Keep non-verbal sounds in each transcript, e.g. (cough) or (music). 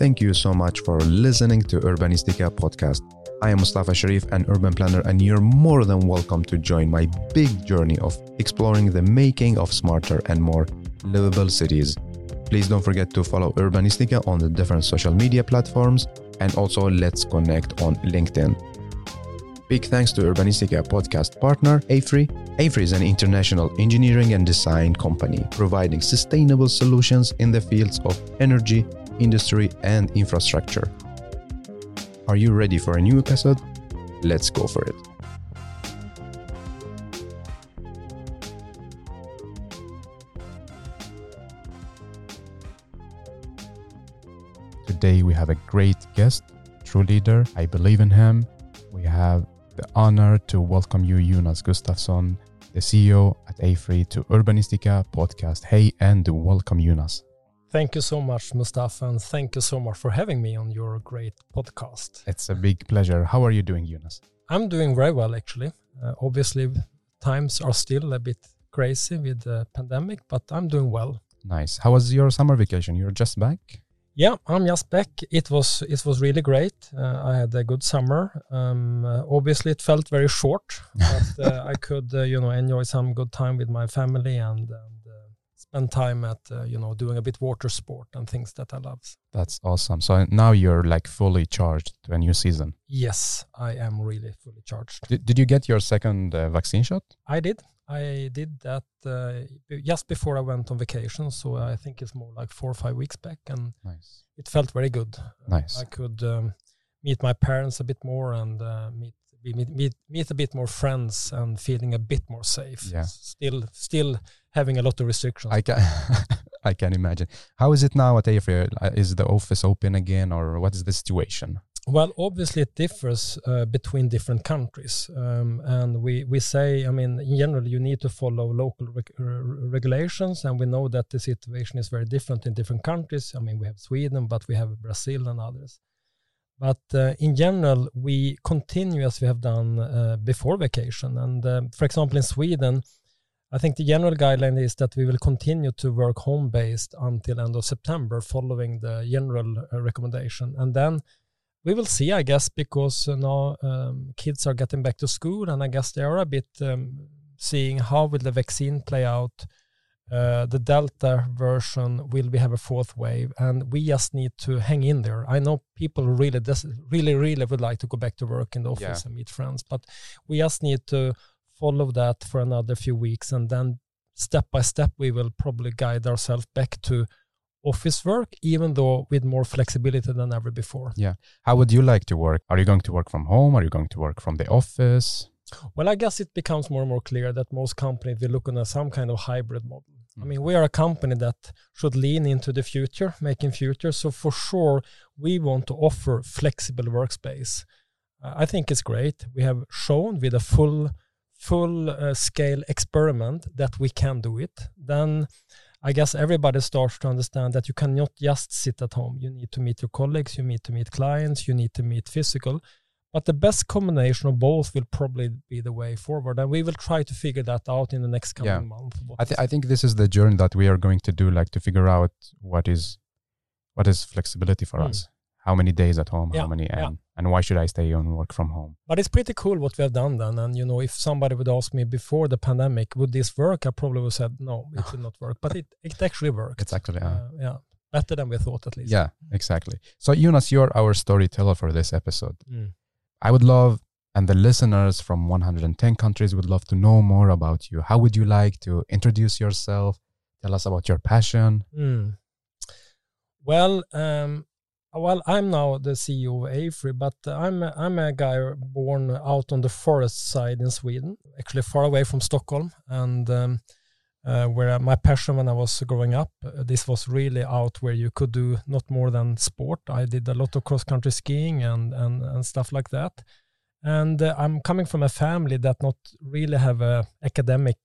Thank you so much for listening to Urbanistica podcast. I am Mustafa Sharif, an urban planner, and you're more than welcome to join my big journey of exploring the making of smarter and more livable cities. Please don't forget to follow Urbanistica on the different social media platforms and also let's connect on LinkedIn. Big thanks to Urbanistica podcast partner AFRY. AFRY is an international engineering and design company providing sustainable solutions in the fields of energy, industry, and infrastructure. Are you ready for a new episode? Let's go for it. Today we have a great guest, true leader. I believe in him. We have the honor to welcome you, Jonas Gustafsson, the CEO at AFRY, to Urbanistica podcast. Hey, and welcome, Jonas. Thank you so much, Mustafa, and thank you so much for having me on your great podcast. It's a big pleasure. How are you doing, Yunus? I'm doing very well, actually. Uh, obviously, times are still a bit crazy with the pandemic, but I'm doing well. Nice. How was your summer vacation? You're just back? Yeah, I'm just back. It was it was really great. Uh, I had a good summer. Um, uh, obviously, it felt very short, (laughs) but uh, I could uh, you know enjoy some good time with my family and, uh, spend time at uh, you know doing a bit water sport and things that I love. That's awesome. So now you're like fully charged to a new season. Yes, I am really fully charged. Did, did you get your second vaccine shot? I did. I did that uh, just before I went on vacation, so I think it's more like four or five weeks back, and nice. it felt very good. Nice. I could um, meet my parents a bit more and uh, meet, meet meet meet a bit more friends and feeling a bit more safe. Yeah. Still, still having a lot of restrictions. I can, (laughs) I can imagine. How is it now at AFRY? Is the office open again, or what is the situation? Well, obviously it differs uh, between different countries, um, and we we say, I mean, in general, you need to follow local reg regulations, and we know that the situation is very different in different countries. I mean, we have Sweden, but we have Brazil and others. But uh, in general, we continue as we have done uh, before vacation, and um, for example, in Sweden. I think the general guideline is that we will continue to work home based until end of September, following the general uh, recommendation, and then we will see, I guess, because uh, now um, kids are getting back to school, and I guess they are a bit um, seeing how will the vaccine play out. Uh, the Delta version will we have a fourth wave, and we just need to hang in there. I know people really, really, really would like to go back to work in the office yeah. and meet friends, but we just need to follow that for another few weeks, and then step by step we will probably guide ourselves back to office work, even though with more flexibility than ever before. Yeah. How would you like to work? Are you going to work from home? Are you going to work from the office? Well, I guess it becomes more and more clear that most companies will look at some kind of hybrid model. Mm. I mean, we are a company that should lean into the future, making future. So for sure, we want to offer flexible workspace. Uh, I think it's great. We have shown with a full full uh, scale experiment that we can do it. Then I guess everybody starts to understand that you cannot just sit at home. You need to meet your colleagues, you need to meet clients, you need to meet physical. But the best combination of both will probably be the way forward, and we will try to figure that out in the next coming yeah. month. I, th- I think this is the journey that we are going to do, like to figure out what is what is flexibility for mm. us how many days at home, yeah, how many, and, yeah. and why should I stay and work from home? But it's pretty cool what we have done then. And, you know, if somebody would ask me before the pandemic, would this work? I probably would have said, no, it would not work. But it, it actually worked. It's actually, uh, uh, yeah, better than we thought at least. Yeah, exactly. So, Jonas, you're our storyteller for this episode. Mm. I would love, and the listeners from 110 countries would love to know more about you. How would you like to introduce yourself? Tell us about your passion. Mm. Well, um, well, I'm now the CEO of AFRY, but I'm a, I'm a guy born out on the forest side in Sweden, actually far away from Stockholm, and um, uh, where my passion when I was growing up, uh, this was really out where you could do not more than sport. I did a lot of cross country skiing and and and stuff like that, and uh, I'm coming from a family that not really have a academic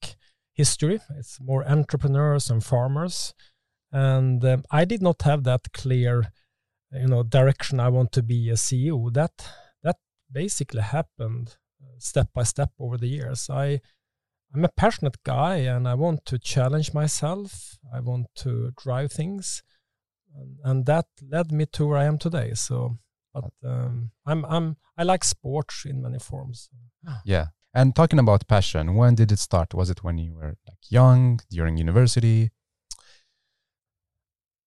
history. It's more entrepreneurs and farmers, and um, I did not have that clear you know direction I want to be a CEO. That that basically happened uh, step by step over the years. I I'm a passionate guy and I want to challenge myself. I want to drive things. and, that led me to where I am today. So, but um, I'm I'm I like sports in many forms. Yeah. And talking about passion, when did it start? Was it when you were like young, during university?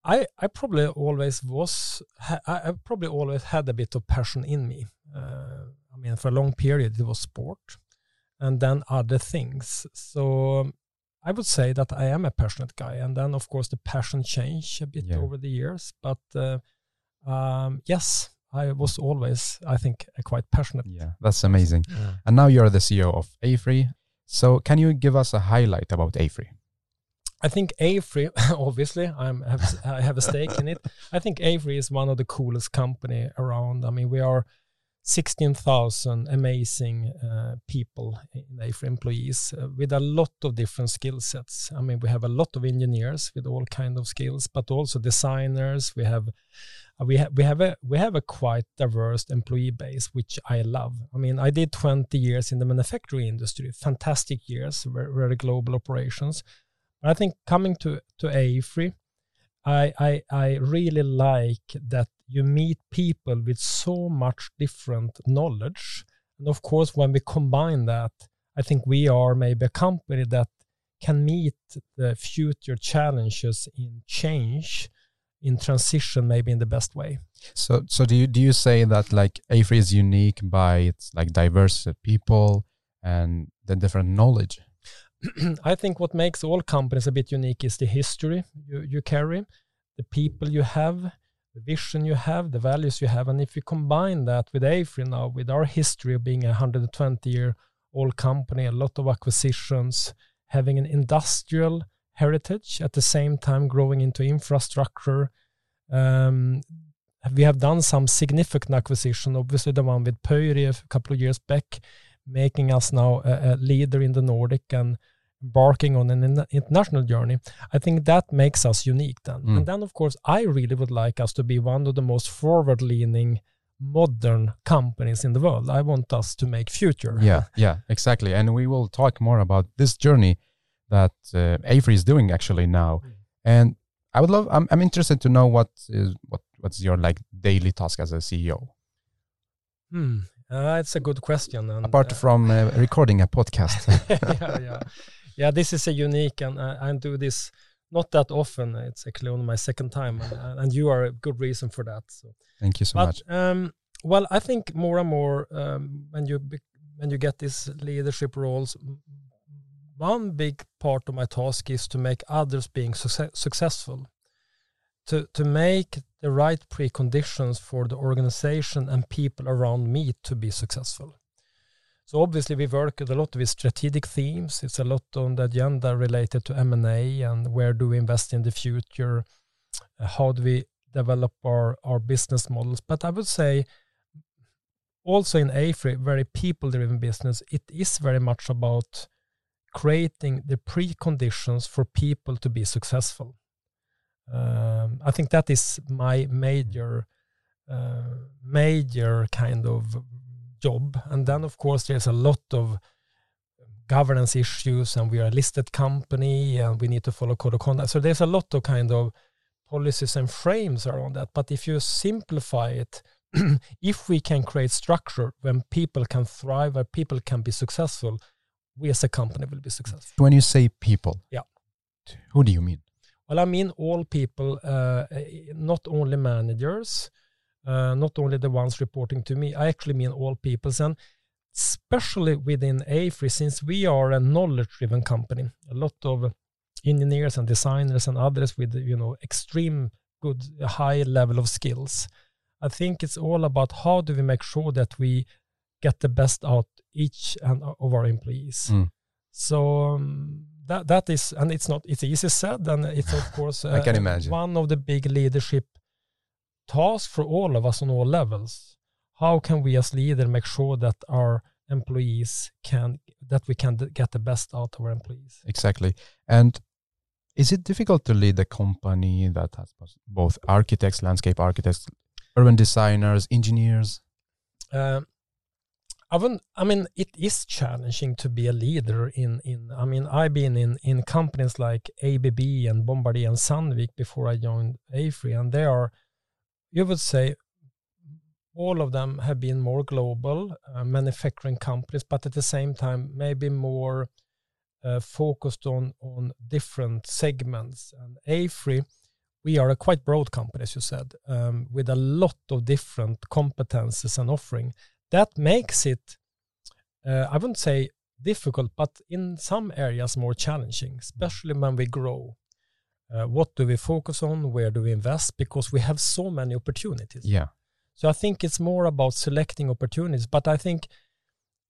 I I probably always was I, I probably always had a bit of passion in me. Uh, I mean, for a long period it was sport, and then other things. So I would say that I am a passionate guy, and then of course the passion changed a bit yeah. over the years. But uh, um, yes, I was always, I think, quite passionate. Yeah, that's amazing. Yeah. And now you're the CEO of AFRY. So can you give us a highlight about AFRY? I think AFRY, (laughs) obviously, I'm, have, I have a stake in it. I think AFRY is one of the coolest company around. I mean, we are 16,000 amazing uh, people in AFRY employees uh, with a lot of different skill sets. I mean, we have a lot of engineers with all kind of skills, but also designers. We have uh, we have we have a we have a quite diverse employee base, which I love. I mean, I did 20 years in the manufacturing industry, fantastic years, very, very global operations. But I think coming to to AFRY, I, I I really like that you meet people with so much different knowledge. And of course, when we combine that, I think we are maybe a company that can meet the future challenges in change, in transition, maybe in the best way. So, so do you do you say that like AFRY is unique by its like diverse people and the different knowledge? I think what makes all companies a bit unique is the history you, you carry, the people you have, the vision you have, the values you have. And if you combine that with AFRY now, with our history of being a 120 year old company, a lot of acquisitions, having an industrial heritage at the same time growing into infrastructure. Um, we have done some significant acquisition, obviously the one with Pöyry a couple of years back, making us now a, a leader in the Nordic and embarking on an international journey, I think that makes us unique then. Mm. And then, of course, I really would like us to be one of the most forward leaning modern companies in the world. I want us to make future. Yeah, yeah, exactly. And we will talk more about this journey that uh, AFRY is doing actually now. Mm. And I would love, I'm, I'm interested to know what is, what, what's your like daily task as a CEO? Hmm. Uh, it's a good question. And, Apart uh, from uh, recording a podcast. (laughs) yeah, yeah yeah, this is a unique, and uh, I do this not that often. It's actually only my second time, and, uh, and you are a good reason for that. So thank you so but, much. Um, well, I think more and more um, when you when you get these leadership roles, one big part of my task is to make others being success successful, to to make the right preconditions for the organization and people around me to be successful. So obviously we work a lot with strategic themes. It's a lot on the agenda related to M&A and where do we invest in the future? Uh, how do we develop our, our business models? But I would say also in AFRY, very people-driven business, it is very much about creating the preconditions for people to be successful. Um, I think that is my major, uh, major kind of job. And then, of course, there's a lot of governance issues, and we are a listed company, and we need to follow code of conduct. So there's a lot of kind of policies and frames around that. But if you simplify it, (clears throat) if we can create structure when people can thrive, where people can be successful, we as a company will be successful. When you say people, yeah, who do you mean? Well, I mean all people, uh, not only managers, uh, not only the ones reporting to me. I actually mean all people, and especially within AFRY, since we are a knowledge-driven company, a lot of engineers and designers and others with you know extreme good high level of skills. I think it's all about how do we make sure that we get the best out each and of our employees. Mm. So um, that that is, and it's not it's easy said, and it's of course uh, (laughs) I can imagine one of the big leadership tasks for all of us on all levels. How can we as leader make sure that our employees can that we can get the best out of our employees? Exactly. And is it difficult to lead a company that has both architects, landscape architects, urban designers, engineers? Uh, I I mean, it is challenging to be a leader in, in I mean, I've been in, in companies like ABB and Bombardier and Sandvik before I joined AFRY, and they are, you would say, all of them have been more global uh, manufacturing companies, but at the same time, maybe more uh, focused on, on different segments. And AFRY, we are a quite broad company, as you said, um, with a lot of different competences and offering that makes it, uh, I wouldn't say difficult, but in some areas more challenging, especially when we grow. Uh, what do we focus on? Where do we invest? Because we have so many opportunities. Yeah. So I think it's more about selecting opportunities, but I think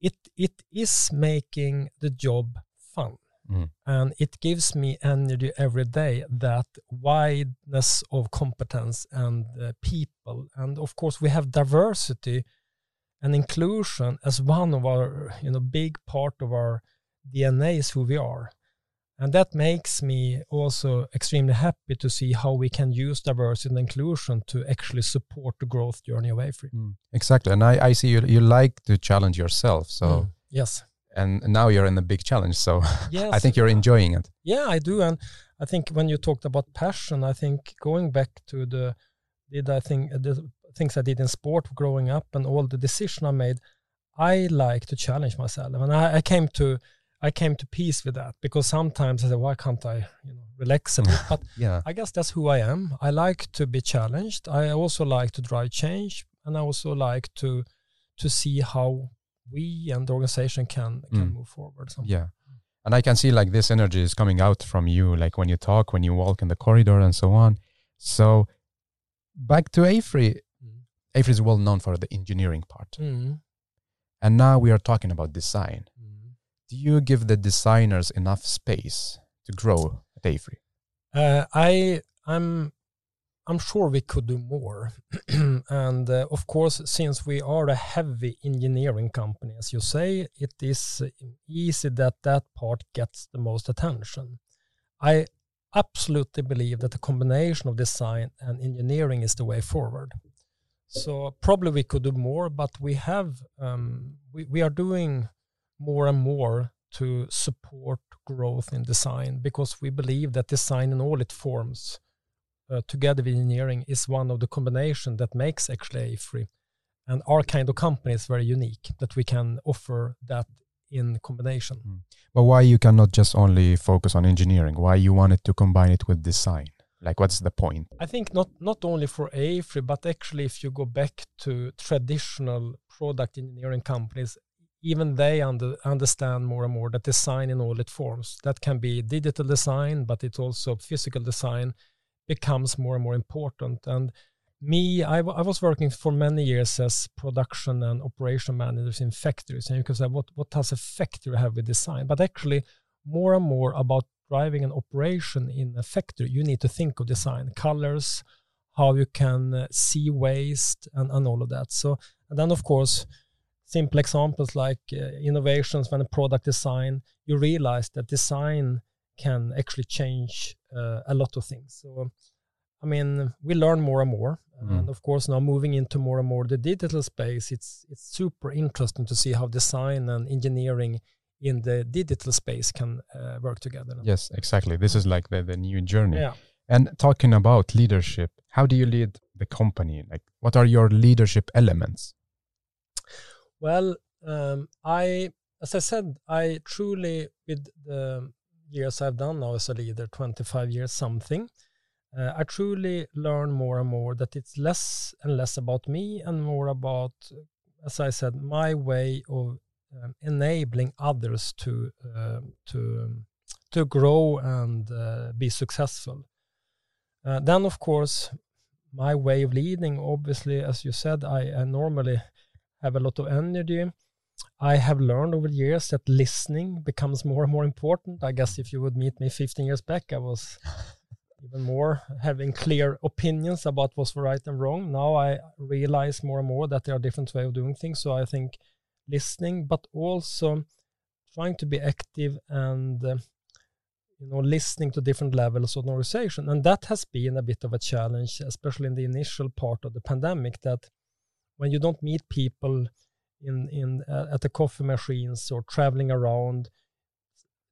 it it is making the job fun. Mm. And it gives me energy every day, that wideness of competence and uh, people. And of course, we have diversity and inclusion as one of our you know big part of our DNA is who we are. And that makes me also extremely happy to see how we can use diversity and inclusion to actually support the growth journey of AFRY. Mm, exactly. And I, I see you, you like to challenge yourself. So, mm, yes. And now you're in a big challenge. So, (laughs) yes. I think you're enjoying it. Yeah, I do. And I think when you talked about passion, I think going back to the, did I think the things I did in sport growing up and all the decision I made, I like to challenge myself. And I, I, came to I came to peace with that because sometimes I said, why can't I you know, relax a bit? (laughs) But yeah. I guess that's who I am. I like to be challenged. I also like to drive change and I also like to to see how we and the organization can can mm. move forward. So. Yeah. And I can see like this energy is coming out from you, like when you talk, when you walk in the corridor and so on. So back to AFRY, AFRY is well known for the engineering part. Mm. And now we are talking about design. Mm. Do you give the designers enough space to grow at AFRY? Uh, I I'm I'm sure we could do more. (clears throat) and uh, of course, since we are a heavy engineering company, as you say, it is easy that that part gets the most attention. I absolutely believe that the combination of design and engineering is the way forward. So probably we could do more, but we have um, we, we are doing more and more to support growth in design because we believe that design in all its forms uh, together with engineering is one of the combination that makes actually AFRY and our kind of company is very unique that we can offer that in combination. Mm. But why you cannot just only focus on engineering? Why you wanted to combine it with design? Like, what's the point? I think not not only for AFRY, but actually, if you go back to traditional product engineering companies, even they under, understand more and more that design in all its forms, that can be digital design, but it's also physical design, becomes more and more important. And me, I, I was working for many years as production and operation managers in factories, and you can say, what what does a factory have with design? But actually, more and more about driving an operation in a factory, you need to think of design, colors, how you can uh, see waste, and, and all of that. So, and then of course, simple examples like uh, innovations when a product design, you realize that design can actually change uh, a lot of things. So, I mean, we learn more and more, mm. and of course, now moving into more and more the digital space, it's it's super interesting to see how design and engineering in the digital space can uh, work together. Yes, exactly. This is like the, the new journey. Yeah. And talking about leadership, how do you lead the company? Like, what are your leadership elements? Well, um, I, as I said, I truly, with the years I've done now as a leader, 25 years something, uh, I truly learn more and more that it's less and less about me and more about, as I said, my way of um, enabling others to uh, to um, to grow and uh, be successful. Uh, then, of course, my way of leading, obviously, as you said, I, I normally have a lot of energy. I have learned over the years that listening becomes more and more important. I guess if you would meet me 15 years back, I was (laughs) even more having clear opinions about what's right and wrong. Now I realize more and more that there are different ways of doing things. So I think listening, but also trying to be active and uh, you know listening to different levels of the organization and that has been a bit of a challenge especially in the initial part of the pandemic that when you don't meet people in in uh, at the coffee machines or traveling around,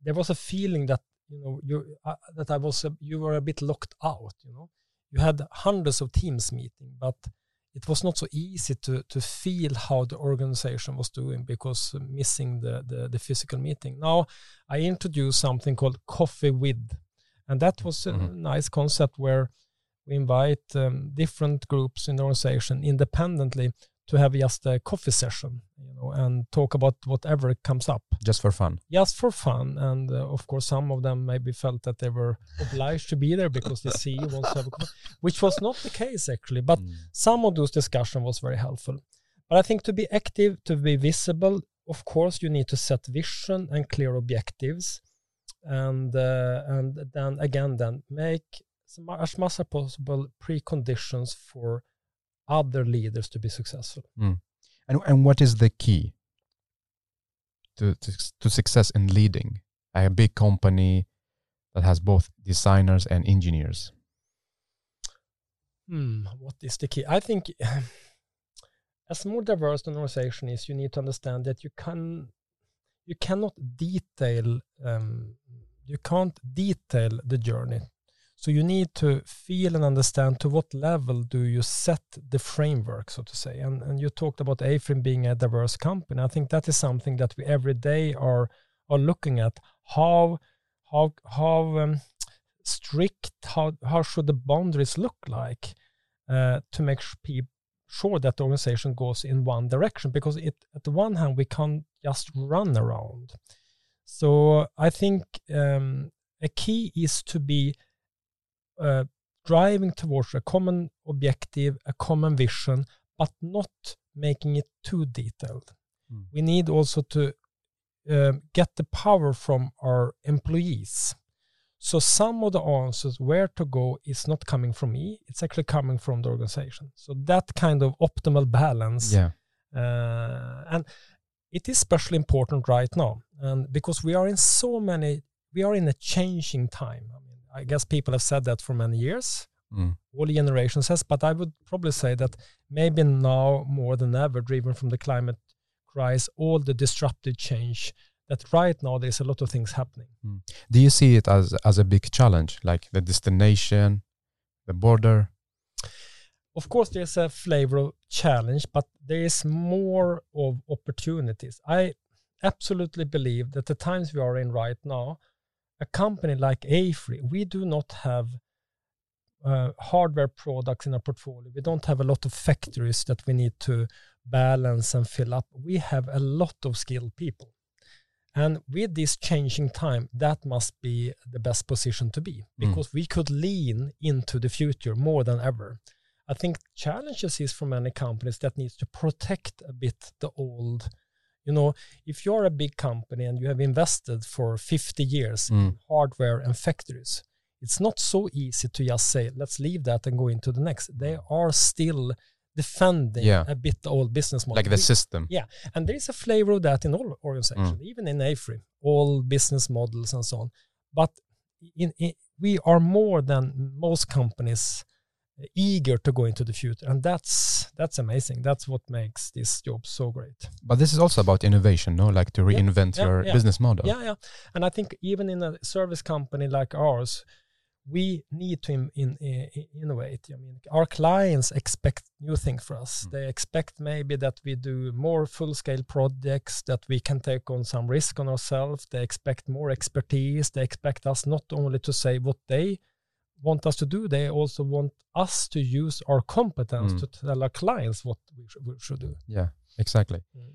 there was a feeling that you know you uh, that I was you were a bit locked out. You know, you had hundreds of teams meeting, but it was not so easy to to feel how the organization was doing because missing the the, the physical meeting. Now I introduced something called coffee with, and that was a mm-hmm. nice concept where we invite um, different groups in the organization independently to have just a coffee session, you know, and talk about whatever comes up. Just for fun. Just for fun, and uh, of course, some of them maybe felt that they were obliged to be there because the CEO wants to have a coffee, which was not the case actually. But mm. some of those discussion was very helpful. But I think to be active, to be visible, of course, you need to set vision and clear objectives, and uh, and then again, then make as much as possible preconditions for other leaders to be successful. Mm. And and what is the key to, to to success in leading a big company that has both designers and engineers? Hmm, what is the key? I think (sighs) as more diverse an organization is, you need to understand that you can you cannot detail um, you can't detail the journey so you need to feel and understand to what level do you set the framework, so to say. And, and you talked about AFRY being a diverse company. I think that is something that we every day are are looking at. How how how um, strict how how should the boundaries look like uh, to make sure that the organization goes in one direction? Because it at the one hand we can't just run around. So I think um, a key is to be uh, driving towards a common objective, a common vision, but not making it too detailed. Mm. We need also to uh, get the power from our employees. So some of the answers where to go is not coming from me; it's actually coming from the organization. So that kind of optimal balance, yeah, uh, and it is especially important right now, and because we are in so many, we are in a changing time. I guess people have said that for many years. Mm. All generations has, but I would probably say that maybe now more than ever, driven from the climate crisis, all the disruptive change. That right now there's a lot of things happening. Mm. Do you see it as as a big challenge, like the destination, the border? Of course, there's a flavor of challenge, but there is more of opportunities. I absolutely believe that the times we are in right now a company like AFRY, we do not have uh, hardware products in our portfolio. We don't have a lot of factories that we need to balance and fill up. We have a lot of skilled people. And with this changing time, that must be the best position to be mm. because mm. we could lean into the future more than ever. I think challenges is for many companies that needs to protect a bit the old you know if you're a big company and you have invested for 50 years mm. in hardware and factories it's not so easy to just say let's leave that and go into the next they are still defending yeah. a bit the old business model like the system yeah and there is a flavor of that in all organizations mm. even in AFRY all business models and so on but in, in, we are more than most companies eager to go into the future. And that's that's amazing. That's what makes this job so great. But this is also about innovation no? Like to reinvent yeah, your yeah, business model. Yeah yeah. And i think even in a service company like ours we need to in, in, in, innovate. I mean our clients expect new things for us. Mm. they expect maybe that we do more full scale projects that we can take on some risk on ourselves. They expect more expertise. They expect us not only to say what they want us to do. They also want us to use our competence mm. to tell our clients what we, sh we should do. Yeah, exactly. Mm.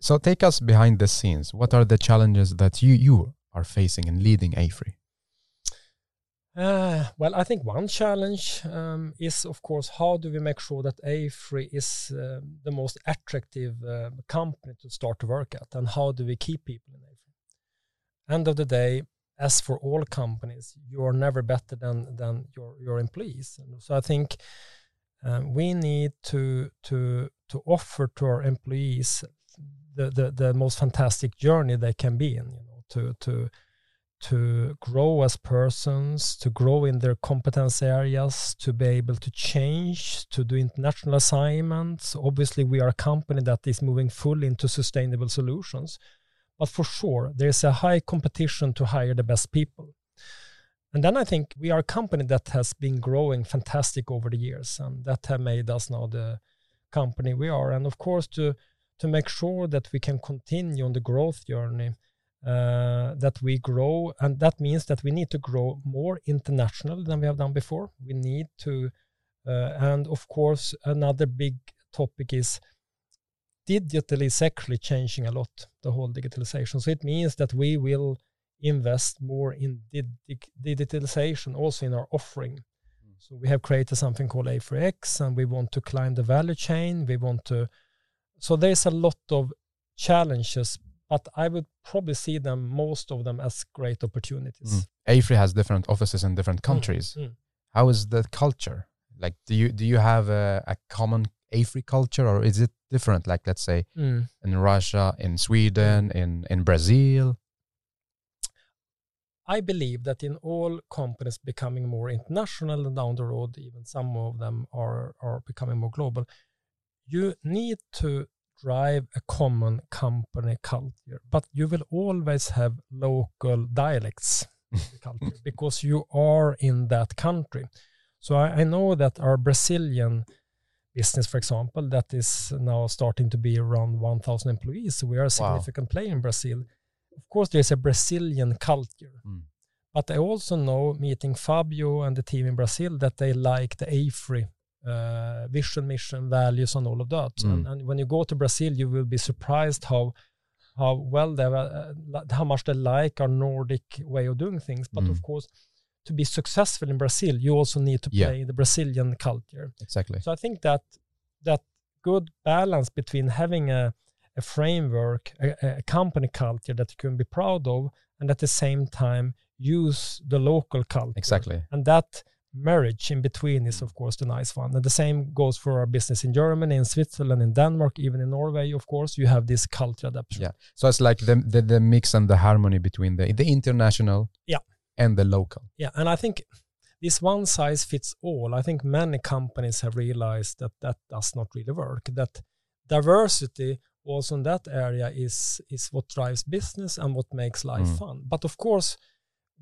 So take us behind the scenes. What are the challenges that you you are facing in leading AFRY? Uh, well, I think one challenge um, is, of course, how do we make sure that AFRY is uh, the most attractive uh, company to start to work at, and how do we keep people in AFRY? End of the day, as for all companies, you are never better than than your your employees. So I think um, we need to to to offer to our employees the, the the most fantastic journey they can be in. You know, to to to grow as persons, to grow in their competence areas, to be able to change, to do international assignments. Obviously, we are a company that is moving fully into sustainable solutions. But for sure, there's a high competition to hire the best people. And then I think we are a company that has been growing fantastic over the years, and that have made us now the company we are. And of course, to to make sure that we can continue on the growth journey, uh, that we grow, and that means that we need to grow more international than we have done before. We need to, uh, and of course, another big topic is digital is actually changing a lot. The whole digitalization, so it means that we will invest more in digitalization also in our offering. Mm. So we have created something called AFRY X and we want to climb the value chain. We want to. So there's a lot of challenges but I would probably see them, most of them, as great opportunities. Mm. AFRY has different offices in different mm, countries. Mm. How is the culture? Like, do you do you have a, a common AFRY culture, or is it different? Like, let's say mm. in Russia, in Sweden, in in Brazil. I believe that in all companies becoming more international and down the road, even some of them are are becoming more global. You need to drive a common company culture, but you will always have local dialects (laughs) because you are in that country. So I, I, know that our Brazilian business, for example, that is now starting to be around 1,000 employees. So we are a significant wow. player in Brazil. Of course, there's a Brazilian culture. Mm. But I also know, meeting Fabio and the team in Brazil, that they like the AFRY uh, vision, mission, values, and all of that. Mm. And, and, when you go to Brazil, you will be surprised how how well they uh, how much they like our Nordic way of doing things. But mm. of course, to be successful in Brazil, you also need to play yeah. the Brazilian culture. Exactly. So I think that that good balance between having a a framework, a, a company culture that you can be proud of, and at the same time use the local culture. Exactly. And that marriage in between is of course the nice one and the same goes for our business in germany in switzerland in denmark even in norway of course you have this culture adaptation yeah so it's like the, the, the mix and the harmony between the the international yeah and the local. Yeah and i think this one size fits all. I think many companies have realized that that does not really work that diversity also in that area is is what drives business and what makes life mm. fun. But of course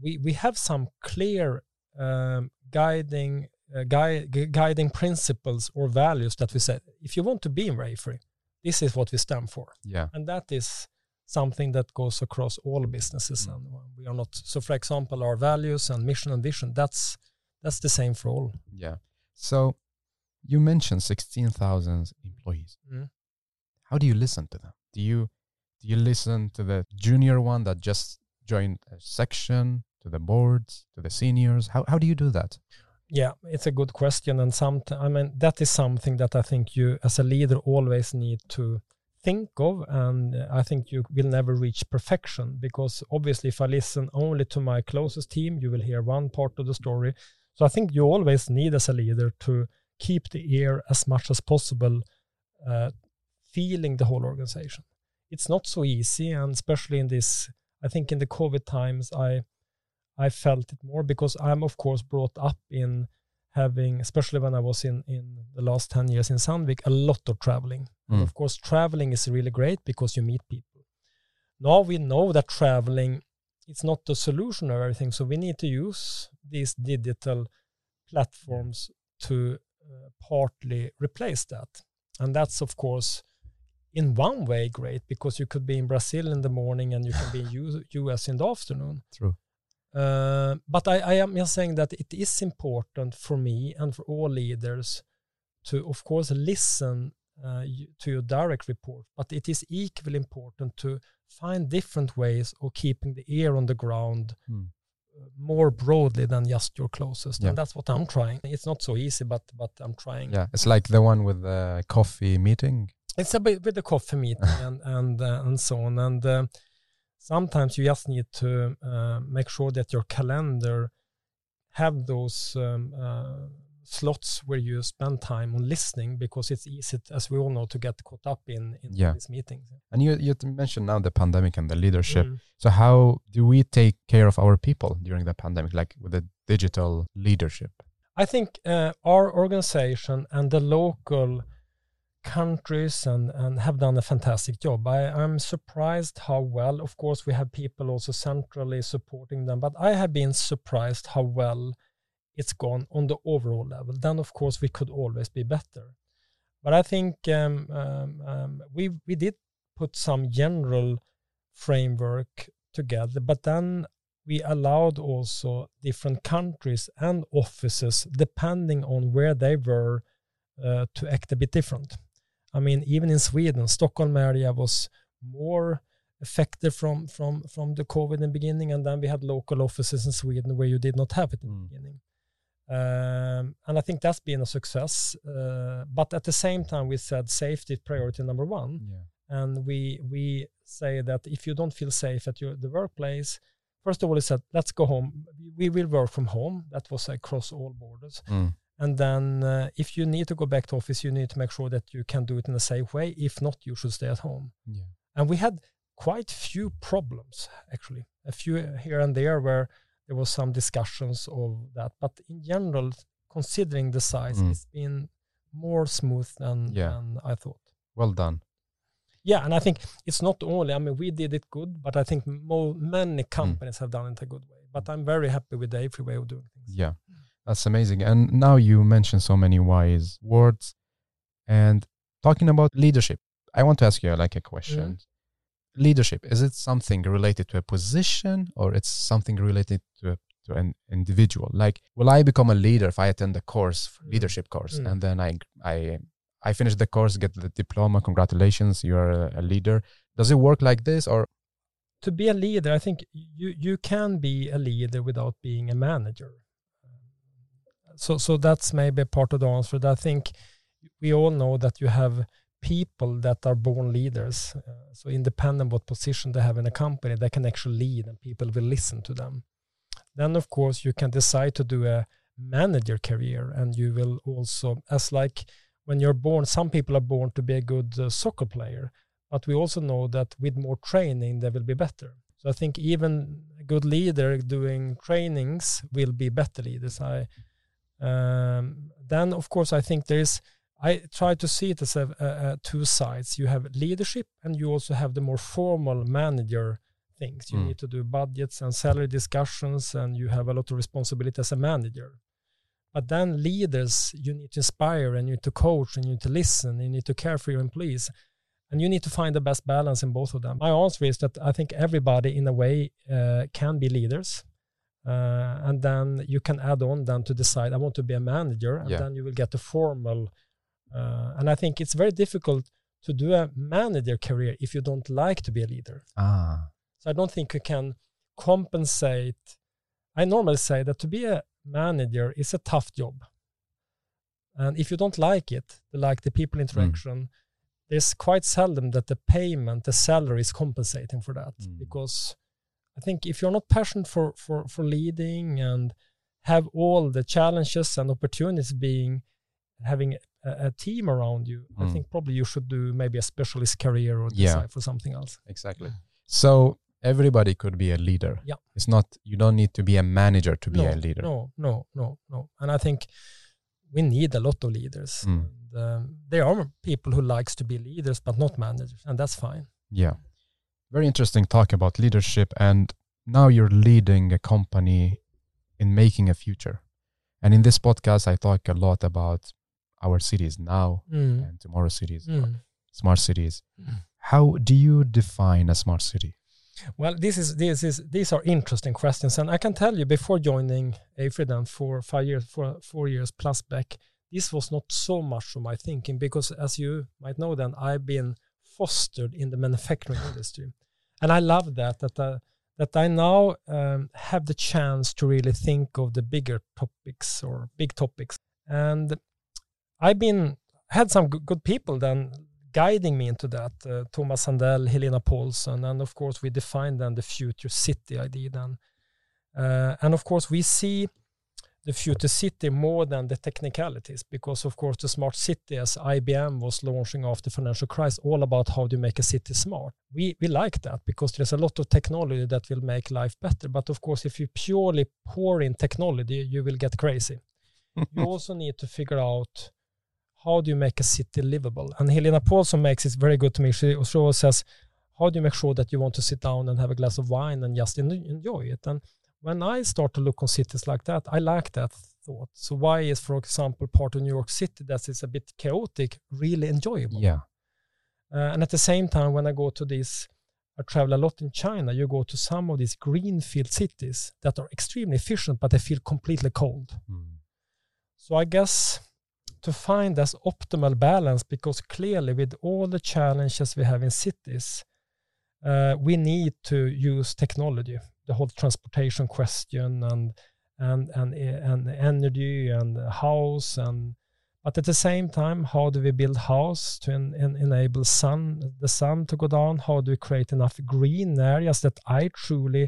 we we have some clear um, guiding uh, gui- guiding principles or values that we said if you want to be in AFRY this is what we stand for. Yeah. And that is something that goes across all businesses mm. and we are not so for example our values and mission and vision that's that's the same for all yeah so you mentioned 16000 employees mm. how do you listen to them do you do you listen to the junior one that just joined a section to the boards, to the seniors? How, how do you do that? Yeah, it's a good question. And some, I mean, that is something that I think you, as a leader, always need to think of. And I think you will never reach perfection because obviously, if I listen only to my closest team, you will hear one part of the story. So I think you always need, as a leader, to keep the ear as much as possible, uh, feeling the whole organization. It's not so easy, and especially in this, I think in the COVID times, I I felt it more because I'm of course brought up in having, especially when I was in in the last ten years in Sandvik, a lot of traveling. Mm. And of course, traveling is really great because you meet people. Now we know that traveling it's not the solution of everything, so we need to use these digital platforms to uh, partly replace that. And that's of course in one way great because you could be in Brazil in the morning and you can be in U- US in the afternoon. True. Uh, but I, I, am just saying that it is important for me and for all leaders to, of course, listen uh, to your direct report, but it is equally important to find different ways of keeping the ear on the ground mm. more broadly than just your closest. Yeah. And that's what I'm trying. It's not so easy, but but I'm trying. Yeah, it's like the one with the coffee meeting. It's a bit with the coffee meeting (laughs) and and uh, and so on. And uh, sometimes you just need to uh, make sure that your calendar have those um, uh, slots where you spend time on listening because it's easy, as we all know, to get caught up in, in Yeah. these meetings. And you you mentioned now the pandemic and the leadership. Mm. So how do we take care of our people during the pandemic, like with the digital leadership? I think uh, our organization and the local countries and, and have done a fantastic job. I, I'm surprised how well, of course, we have people also centrally supporting them, but I have been surprised how well it's gone on the overall level. Then, of course, we could always be better. But I think um, um, um, we we did put some general framework together, but then we allowed also different countries and offices, depending on where they were, uh, to act a bit different. I mean, even in Sweden, Stockholm area was more affected from from from the COVID in the beginning, and then we had local offices in Sweden where you did not have it in Mm. the beginning. Um, and I think that's been a success. Uh, but at the same time, we said safety priority number one Yeah. and we we say that if you don't feel safe at your the workplace first of all we said let's go home we will work from home that was across all borders Mm. And then uh, if you need to go back to office you need to make sure that you can do it in a safe way if not you should stay at home Yeah. and we had quite few problems actually a few here and there where there was some discussions of that but in general considering the size Mm. it's been more smooth than, Yeah. than i thought Well done. yeah, and I think it's not only. I mean, we did it good, but I think mo- many Hmm. companies have done it a good way. But I'm very happy with the AFRY way of doing things. Yeah. That's amazing. And now you mentioned so many wise words. And talking about leadership, I want to ask you like a question. Leadership, is it something related to a position or it's something related to a, to an individual? Like, will I become a leader if I attend the course, Mm. leadership course, Mm. and then I I I finish the course, get the diploma, congratulations, you're a, a leader. Does it work like this or To be a leader, I think you you can be a leader without being a manager. So so that's maybe part of the answer. That I think we all know that you have people that are born leaders. Uh, so independent what position they have in a company, they can actually lead, and people will listen to them. Then of course you can decide to do a manager career, and you will also as like when you're born, some people are born to be a good uh, soccer player, but we also know that with more training they will be better. So I think even a good leader doing trainings will be better leaders. I um, then of course I think there is. I try to see it as a, a, a two sides. You have leadership, and you also have the more formal manager things. You Mm. need to do budgets and salary discussions, and you have a lot of responsibility as a manager. But then leaders, you need to inspire, and you need to coach, and you need to listen, and you need to care for your employees, and you need to find the best balance in both of them. My answer is that I think everybody, in a way, uh, can be leaders. Uh, and then you can add on then to decide I want to be a manager, and Yeah. then you will get a formal. Uh, and I think it's very difficult to do a manager career if you don't like to be a leader. ah So I don't think you can compensate. I normally say that to be a manager is a tough job. And if you don't like it, like the people interaction, there's quite seldom that the payment, the salary is compensating for that. Mm. Because I think if you're not passionate for, for, for leading and have all the challenges and opportunities being having a, a team around you, I Mm. think probably you should do maybe a specialist career or Yeah. decide for something else. exactly. So everybody could be a leader. Yeah. It's not you don't need to be a manager to be no, a leader. No, no, no, no. And I think we need a lot of leaders. Mm. And, um, there are people who likes to be leaders but not managers, and that's fine. Yeah. Very interesting talk about leadership. And now you're leading a company in making a future. And in this podcast, I talk a lot about our cities now Mm. and tomorrow cities, Mm. smart cities. Mm. How do you define a smart city? Well, this is this is these are interesting questions, and I can tell you before joining Afridan for five years, for four years plus back, this was not so much of my thinking because, as you might know, then I've been fostered in the manufacturing industry, and I love that that uh, that I now um, have the chance to really think of the bigger topics or big topics, and I've been had some good, people then guiding me into that. Uh, Thomas Sandell, Helena Paulson, and of course we defined then the future city idea then. Uh, and of course we see the future city more than the technicalities because of course the smart city as IBM was launching after financial crisis all about how do you make a city smart. We we like that because there's a lot of technology that will make life better. But of course if you purely pour in technology you will get crazy. (laughs) You also need to figure out how do you make a city livable. And Helena Paulson makes it very good to me. She also says how do you make sure that you want to sit down and have a glass of wine and just enjoy it? And when I start to look on cities like that, I like that thought. So why is, for example, part of New York City that is a bit chaotic really enjoyable? Yeah. Uh, and at the same time, when I go to these, I travel a lot in China. You go to some of these greenfield cities that are extremely efficient, but they feel completely cold. Mm. So I guess to find this optimal balance, because clearly with all the challenges we have in cities, uh, we need to use technology the whole transportation question and and and and energy and house and but at the same time how do we build house to en, en, enable sun the sun to go down? How do we create enough green areas that i truly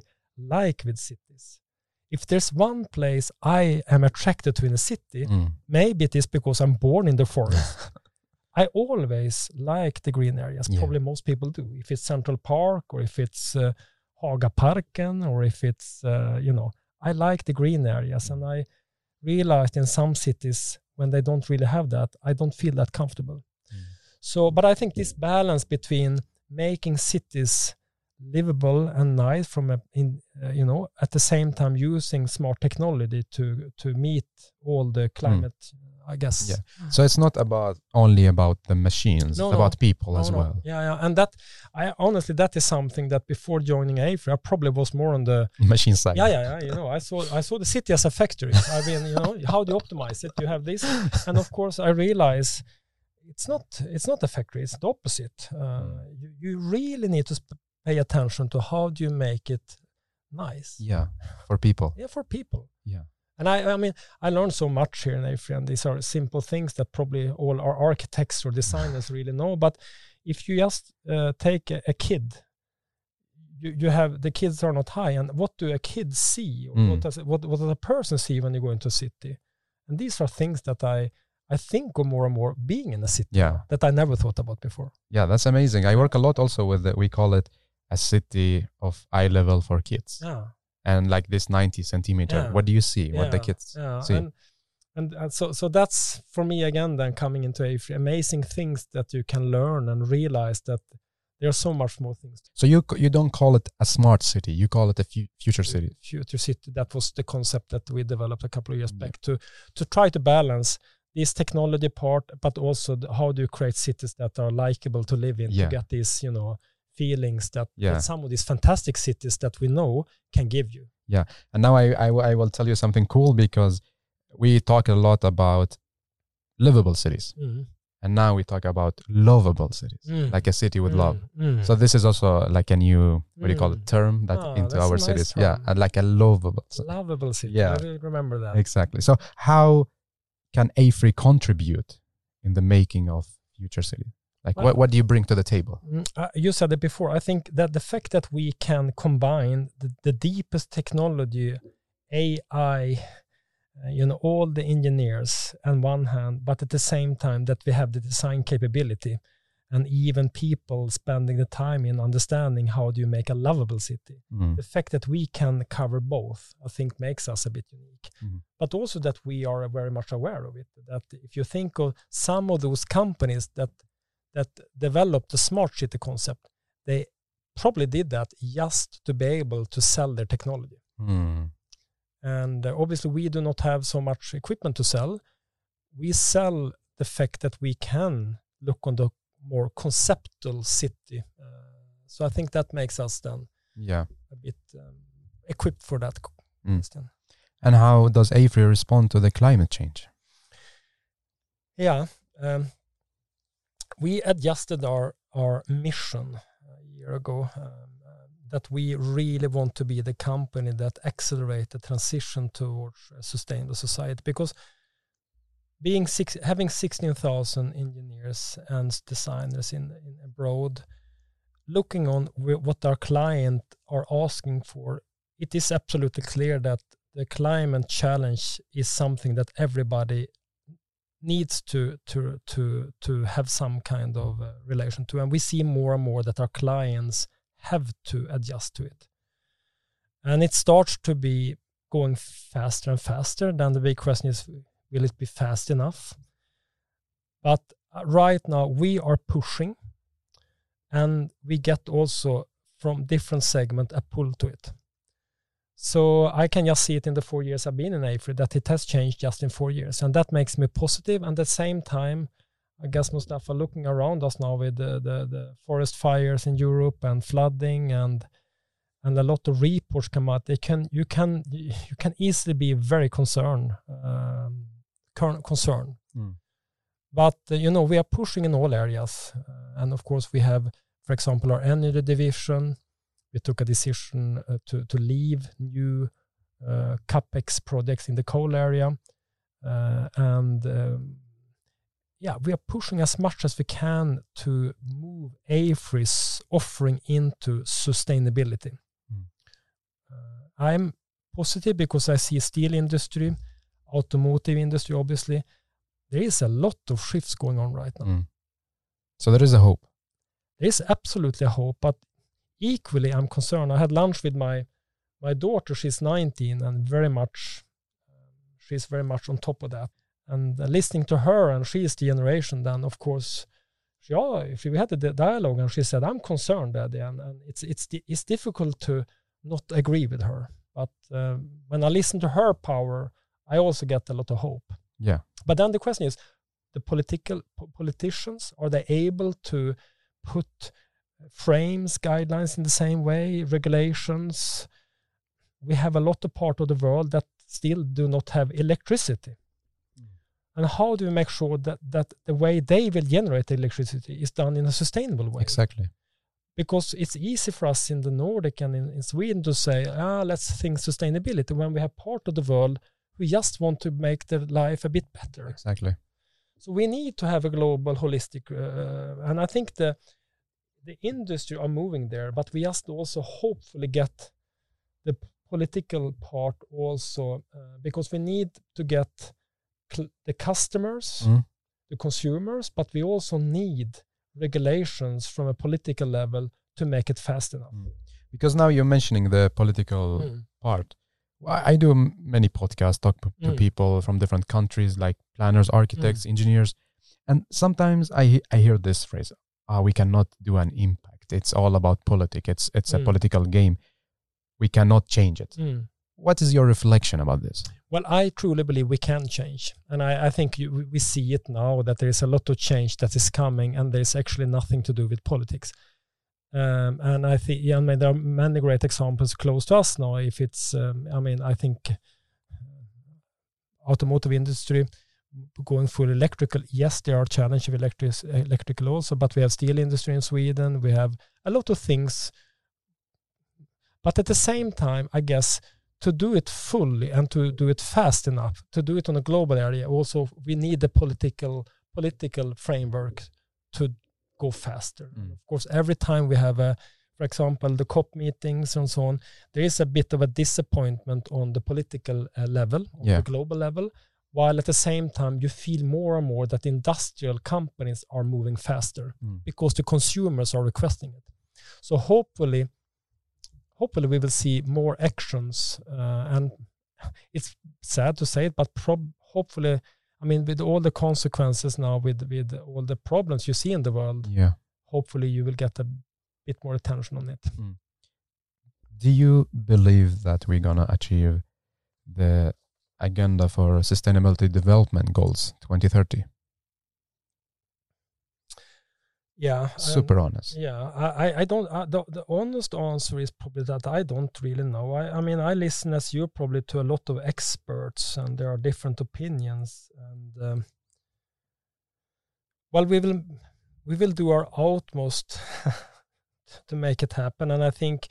like with cities? If there's one place i am attracted to in a city mm. maybe it is because i'm born in the forest. (laughs) I always like the green areas. Yeah. probably most people do. If it's central park or if it's uh, Hagaparken or if it's, uh, you know, I like the green areas. And I realized in some cities when they don't really have that, I don't feel that comfortable. Mm. So, but I think this balance between making cities livable and nice from a, in, uh, you know, at the same time using smart technology to to meet all the mm. climate mm. I guess. Yeah. So it's not about only about the machines, no, it's about people no, as no. well. Yeah, yeah. And that I honestly that is something that before joining AFRY, I probably was more on the (laughs) machine side. Yeah, yeah, yeah. You know, I saw I saw the city as a factory. I mean, you know, how do you optimize it? You have this. And of course I realize it's not it's not a factory, it's the opposite. Uh, you, you really need to pay attention to how do you make it nice. Yeah, for people. Yeah, for people. Yeah. And I, I mean, I learned so much here in AFRY, and these are simple things that probably all our architects or designers (sighs) really know. But if you just uh, take a, a, kid, you, you have the kids are not high, and what do a kid see? Mm. What does what what does a person see when you go into a city? And these are things that I I think of more and more being in a city yeah. that I never thought about before. Yeah, that's amazing. I work a lot also with the, we call it a city of eye level for kids. Yeah and like this 90 centimeter. Yeah. what do you see? Yeah. what the kids yeah. see? and, and, and, so so that's for me again then coming into a amazing things that you can learn and realize that there's so much more things so you you don't call it a smart city. You call it a fu- future city. Future city. That was the concept that we developed a couple of years back to to try to balance this technology part but also the, how do you create cities that are likable to live in to get this you know feelings that, yeah. that some of these fantastic cities that we know can give you. Yeah. And now I, I, I will tell you something cool because we talk a lot about livable cities. Mm. And now we talk about lovable cities, mm. like a city with mm. love. Mm. So this is also like a new, what do you call it, mm. term that oh, into our nice cities. Yeah, and like a lovable city. Lovable city. Yeah, I remember that. Exactly. So how can AFRY contribute in the making of future cities? Like, well, what, what do you bring to the table? Mm, uh, you said it before. I think that the fact that we can combine the, the deepest technology, AI, uh, you know, all the engineers on one hand, but at the same time that we have the design capability and even people spending the time in understanding how do you make a lovable city. Mm. The fact that we can cover both, I think, makes us a bit unique. Mm. But also that we are very much aware of it. That if you think of some of those companies that that developed the smart city concept, they probably did that just to be able to sell their technology. Mm. And uh, obviously, we do not have so much equipment to sell. We sell the fact that we can look on the more conceptual city. Uh, so I think that makes us then yeah a bit um, equipped for that mm. And how does AFRY respond to the climate change? Yeah, um, we adjusted our our mission a year ago um, that we really want to be the company that accelerate the transition towards a sustainable society. Because being six, having 16,000 engineers and designers in, in abroad, looking on what our client are asking for, it is absolutely clear that the climate challenge is something that everybody needs to to to to have some kind of uh, relation to and we see more and more that our clients have to adjust to it. And it starts to be going faster and faster then the big question is will it be fast enough? But uh, right now we are pushing and we get also from different segment a pull to it so I can just see it in the four years I've been in AFRY that it has changed just in four years. And that makes me positive. And at the same time, I guess Mustafa looking around us now with the, the, the forest fires in Europe and flooding and and a lot of reports come out. They can you can you can easily be very concerned um, concern. Mm. But uh, you know we are pushing in all areas, uh, and of course we have, for example, our energy division we took a decision uh, to to leave new uh, capex projects in the coal area, uh, and um, yeah, we are pushing as much as we can to move AFRY's offering into sustainability. Mm. I'm positive because I see steel industry, automotive industry, obviously. There is a lot of shifts going on right now. Mm. So there is a hope. There is absolutely a hope, but equally i'm concerned. I had lunch with my my daughter. She's 19 and very much she's very much on top of that. And uh, listening to her and she's the generation then of course she, yeah if we had the dialogue and she said i'm concerned daddy and, and it's it's it's difficult to not agree with her. But uh, when i listen to her power i also get a lot of hope. Yeah. But then the question is the political politicians are they able to put frames guidelines in the same way, regulations. We have a lot of part of the world that still do not have electricity. Mm. And how do we make sure that, that the way they will generate electricity is done in a sustainable way? Exactly. Because it's easy for us in the Nordic and in, in Sweden to say, ah, let's think sustainability when we have part of the world who just want to make their life a bit better. Exactly. So we need to have a global, holistic, uh, and I think the the industry are moving there, but we just also hopefully get the political part also uh, because we need to get the customers, mm. the consumers, but we also need regulations from a political level to make it fast enough. Mm. Because now you're mentioning the political mm. part. I do many podcasts, talk to mm. people from different countries, like planners, architects, mm. engineers, and sometimes I I hear this phrase: uh, we cannot do an impact. It's all about politics. It's it's mm. a political game. We cannot change it. Mm. What is your reflection about this? Well, I truly believe we can change, and I, I think you, we see it now that there is a lot of change that is coming, and there's actually nothing to do with politics. Um, and I think, yeah, I mean, there are many great examples close to us now. If it's, um, I mean, I think uh, automotive industry going full electrical, yes, there are challenges with electric, electrical also, but we have steel industry in Sweden. We have a lot of things. But at the same time, I guess to do it fully and to do it fast enough, to do it on a global area, also we need the political political framework to go faster. Mm. Of course, every time we have a, for example, the COP meetings and so on, there is a bit of a disappointment on the political uh, level, on yeah. the global level while at the same time you feel more and more that industrial companies are moving faster mm. because the consumers are requesting it so hopefully hopefully we will see more actions uh, and (laughs) it's sad to say it but prob- hopefully i mean with all the consequences now with with all the problems you see in the world yeah hopefully you will get a bit more attention on it mm. do you believe that we're going to achieve the agenda for sustainability development goals 2030 yeah super um, honest. yeah i i don't uh, the, the honest answer is probably that i don't really know. I, I mean i listen as you probably to a lot of experts and there are different opinions and um, well we will we will do our utmost (laughs) to make it happen. And i think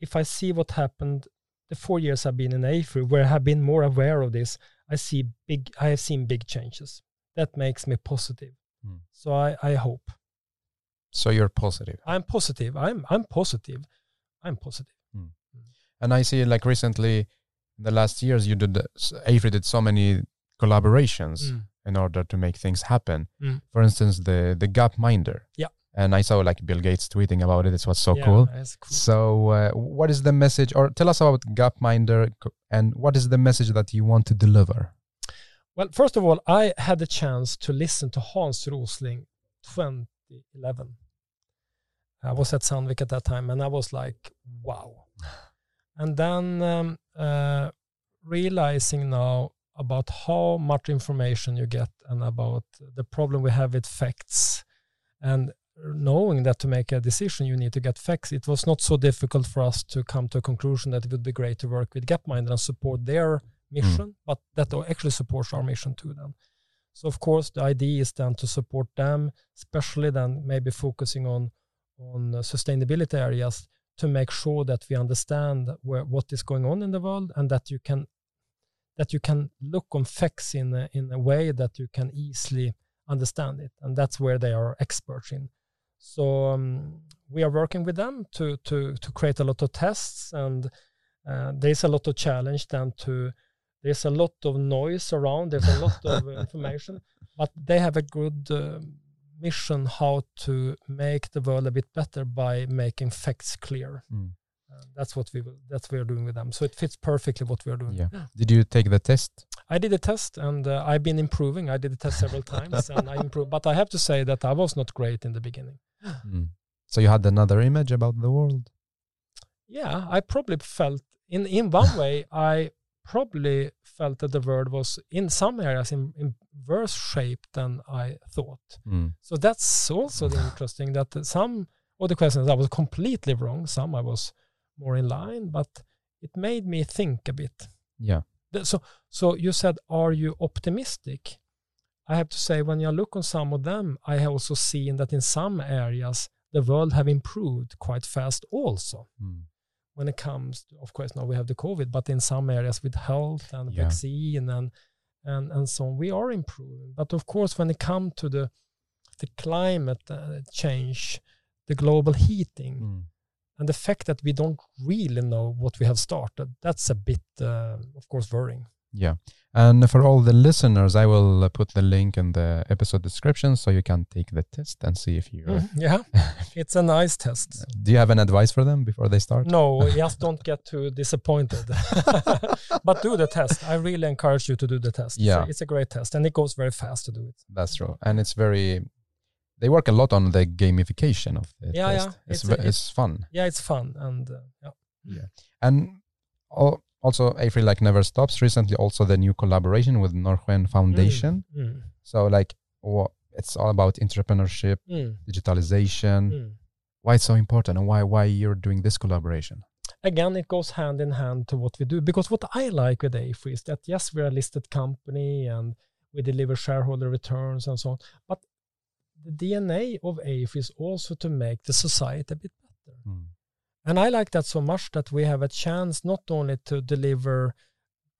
if i see what happened the four years I've been in AFRY, where I have been more aware of this, I see big. I have seen big changes. That makes me positive. Mm. So I, I hope. So you're positive. I'm positive. I'm I'm positive. I'm positive. Mm. And I see like recently In the last years, you did AFRY did so many collaborations Mm. in order to make things happen. Mm. For instance, the the Gapminder. Yeah. And I saw like Bill Gates tweeting about it. It was so Yeah, cool. cool. So, uh, what is the message, or tell us about Gapminder, and what is the message that you want to deliver? Well, first of all, I had the chance to listen to Hans Rosling 2011. I was at Sandvik at that time, and I was like, wow. (laughs) And then um, uh, realizing now about how much information you get and about the problem we have with facts and knowing that to make a decision you need to get facts. It was not so difficult for us to come to a conclusion that it would be great to work with gapminder and support their hmm. mission but that actually supports our mission too then. So of course the idea is then to support them especially then maybe focusing on on sustainability areas to make sure that we understand where, what is going on in the world and that you can that you can look on facts in a, in a way that you can easily understand it. And that's where they are experts in so um, we are working with them to to to create a lot of tests and uh, there's a lot of challenge then to there's a lot of noise around there's a lot of (laughs) information but they have a good uh, mission how to make the world a bit better by making facts clear Mm. That's what we will, that's what we are doing with them so it fits perfectly what we are doing Yeah. Did you take the test? I did a test and uh, I've been improving. I did the test several times and I improved, but I have to say that I was not great in the beginning. (gasps) Mm. So you had another image about the world. Yeah, I probably felt in in one (laughs) way I probably felt that the world was in some areas in, in worse shape than I thought. Mm. So that's also the (laughs) interesting that some of the questions I was completely wrong. Some I was more in line, but it made me think a bit. Yeah. So, so you said, are you optimistic? I have to say, when you look on some of them, I have also seen that in some areas the world have improved quite fast. Also, Mm. when it comes, to, of course, now we have the COVID, but in some areas with health and Yeah. vaccine and and and so on, we are improving. But of course, when it comes to the the climate uh, change, the global heating, Mm. And the fact that we don't really know what we have started, that's a bit, uh, of course, worrying. Yeah. And for all the listeners, I will put the link in the episode description so you can take the test and see if you. Mhm, Yeah, (laughs) it's a nice test. Do you have an advice for them before they start? No, (laughs) just don't get too disappointed. (laughs) but do the test. I really encourage you to do the test. It's a- Yeah. It's a, great test and it goes very fast to do it. That's true. And it's very, they work a lot on the gamification of the Yeah, test. yeah. It's, It's- ve- it's fun. Yeah, it's fun. And uh, yeah. And al- also, AFRY like never stops. Recently, also the new collaboration with Norrsken Foundation. Mm, So like, it's all about entrepreneurship, mm, digitalization. mm. Why it's so important and why why you're doing this collaboration? again, it goes hand in hand to what we do. Because what I like with AFRY is that yes, we're a listed company and we deliver shareholder returns and so on. But the DNA of AFRY is also to make the society a bit better. And I like that so much that we have a chance not only to deliver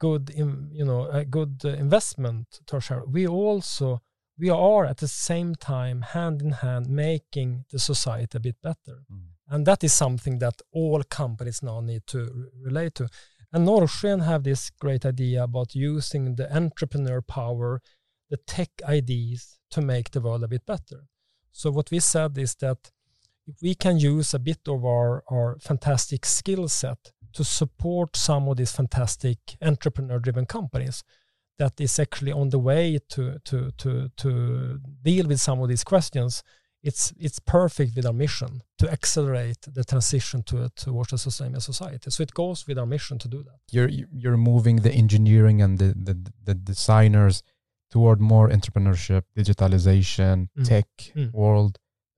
good, in, you know, a good uh, investment to our share, we also we are at the same time hand in hand making the society a bit better. And that is something that all companies now need to relate to. And Norrsken have this great idea about using the entrepreneur power, the tech ideas to make the world a bit better. So what we said is that if we can use a bit of our, our fantastic skill set to support some of these fantastic entrepreneur driven companies that is actually on the way to, to, to, to deal with some of these questions, it's it's perfect with our mission to accelerate the transition to towards a sustainable society. So it goes with our mission to do that. You're you're moving the engineering and the the, the designers toward more entrepreneurship, digitalization, Mm. tech Mm. world.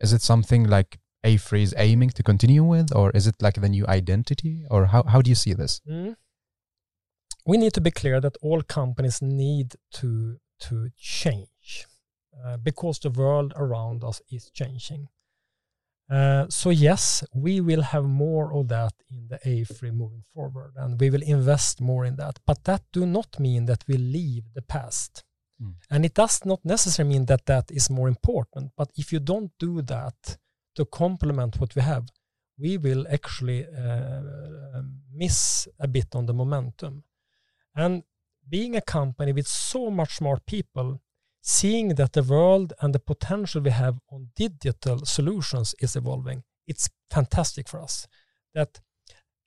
Is it something like AFRY is aiming to continue with, or is it like the new identity, or how how do you see this? Mm. We need to be clear that all companies need to to change uh, because the world around us is changing. Uh, so yes, we will have more of that in the AFRY moving forward, and we will invest more in that. But that do not mean that we leave the past, Mm. and it does not necessarily mean that that is more important. But if you don't do that to complement what we have, we will actually uh, miss a bit on the momentum. And being a company with so much smart people, seeing that the world and the potential we have on digital solutions is evolving, it's fantastic for us. That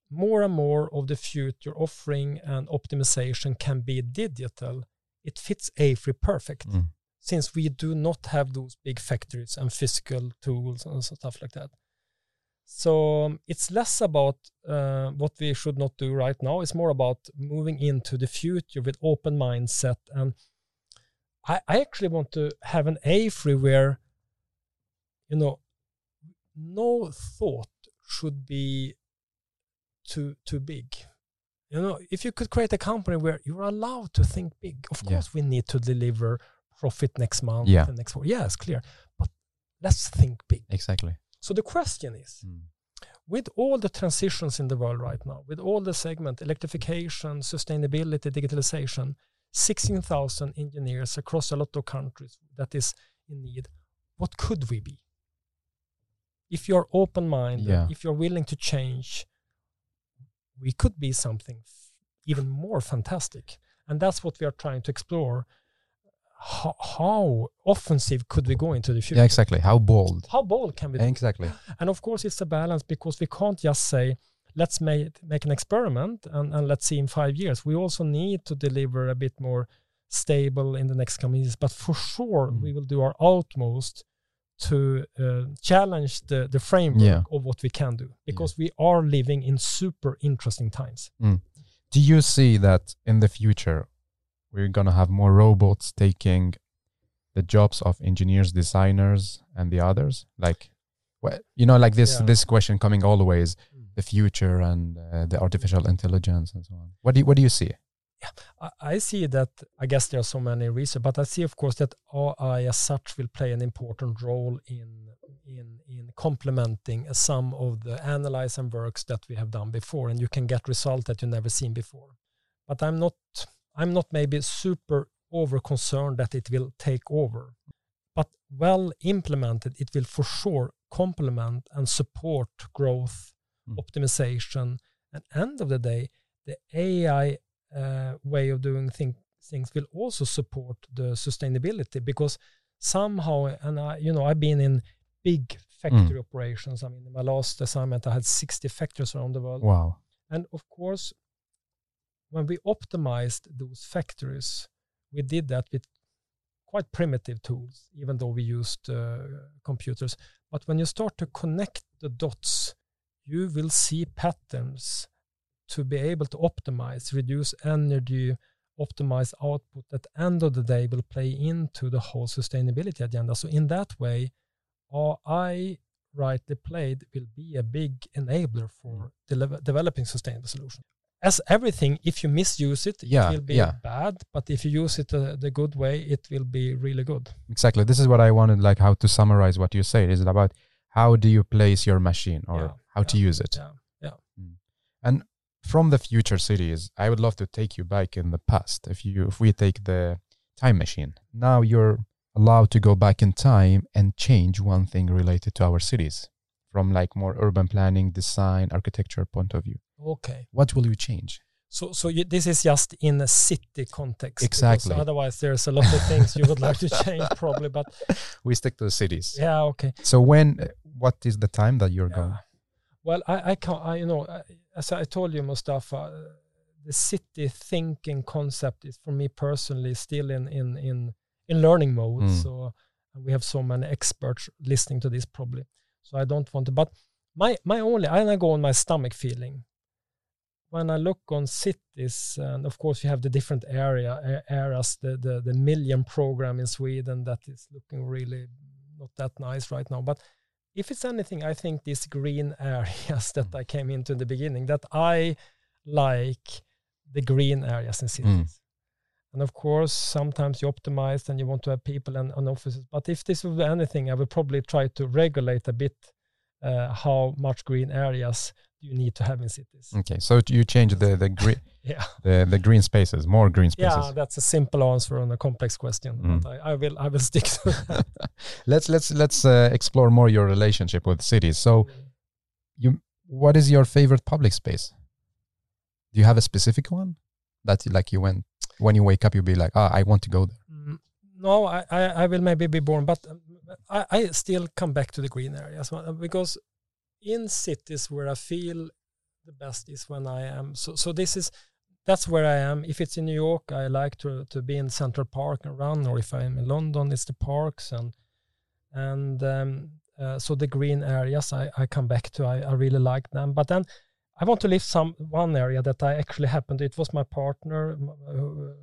more and more of the future offering and optimization can be digital. It fits AFRY perfect Mm. since we do not have those big factories and physical tools and stuff like that. So um, it's less about uh, what we should not do right now. It's more about moving into the future with open mindset. And I, I actually want to have an AFRY where, you know, no thought should be too too big. You know, if you could create a company where you're allowed to think big, of Yeah. course we need to deliver profit next month Yeah. and next quarter. Yeah, it's clear. But let's think big. Exactly. So the question is, Mm. with all the transitions in the world right now, with all the segment, electrification, sustainability, digitalization, 16,000 engineers across a lot of countries that is in need, what could we be? If you're open-minded, Yeah. if you're willing to change, we could be something f- even more fantastic. And that's what we are trying to explore. How, how offensive could we go into the future? Yeah, exactly. How bold. How bold can we do? Exactly. And of course, it's a balance because we can't just say, let's make, make an experiment and, and let's see in five years. We also need to deliver a bit more stable in the next coming years. But for sure, Mm. we will do our utmost to uh, challenge the, the framework Yeah. of what we can do because we are living in super interesting times. Do you see that in the future we're gonna have more robots taking the jobs of engineers, designers, and the others? Like, what you know, like this Yeah. this question coming always Mm. the future and uh, the artificial intelligence and so on. What do you, what do you see? I, I see that I guess there are so many reasons, but I see of course that AI as such will play an important role in in in complementing some of the analyzing works that we have done before, and you can get results that you never seen before. But I'm not I'm not maybe super over concerned that it will take over, but well implemented, it will for sure complement and support growth, Mm. optimization, and end of the day, the AI way of doing thing, things will also support the sustainability because somehow, and I, you know, I've been in big factory operations. I mean, in my last assignment, I had 60 factories around the world. Wow. And of course, when we optimized those factories, we did that with quite primitive tools, even though we used uh, computers. But when you start to connect the dots, you will see patterns to be able to optimize, reduce energy, optimize output. At the end of the day, will play into the whole sustainability agenda. So in that way, uh, AI rightly played will be a big enabler for mm. dele- developing sustainable solutions. As everything, if you misuse it, Yeah, it will be yeah. bad. But if you use it uh, the good way, it will be really good. Exactly. This is what I wanted, like how to summarize what you say. Is it about how do you place your machine or Yeah, how to use it? Yeah. Mm. And from the future cities, I would love to take you back in the past. If you if we take the time machine, now you're allowed to go back in time and change one thing related to our cities from like more urban planning, design, architecture point of view. Okay. What will you change? So, so you, this is just in a city context. Exactly. Otherwise, there's a lot of things you would like to change, probably. But (laughs) We stick to the cities. yeah, okay. So when what is the time that you're going? Well, I, I can't. I, you know, as I told you, Mustafa, the city thinking concept is for me personally still in in in in learning mode. Mm. So we have so many experts listening to this probably. So I don't want to. But my my only, and I go on my stomach feeling. When I look on cities, and of course you have the different area areas, the the the million program in Sweden that is looking really not that nice right now, but if it's anything, I think these green (laughs) areas that mm. I came into in the beginning, that I like the green areas in cities. Mm. And of course, sometimes you optimize and you want to have people and, and offices. But if this would be anything, I would probably try to regulate a bit uh, how much green areas do you need to have in cities. Okay, so you change the the green (laughs) Yeah, the, the green spaces, more green spaces. yeah, that's a simple answer on a complex question. Mm. But I, I will, I will stick to that. (laughs) let's let's let's uh, explore more your relationship with cities. So, you, what is your favorite public space? Do you have a specific one? That like you went when you wake up, you'll be like, ah, I want to go there. No, I, I, I will maybe be born, but um, I, I still come back to the green areas uh, because in cities where I feel the best is when I am. So, so this is that's where I am. If it's in New York, I like to to be in Central Park and run, or if I'm in London, it's the parks and and um, uh, so the green areas I, I come back to. I, I really like them, but then I want to lift some one area that I actually happened. It was my partner, who,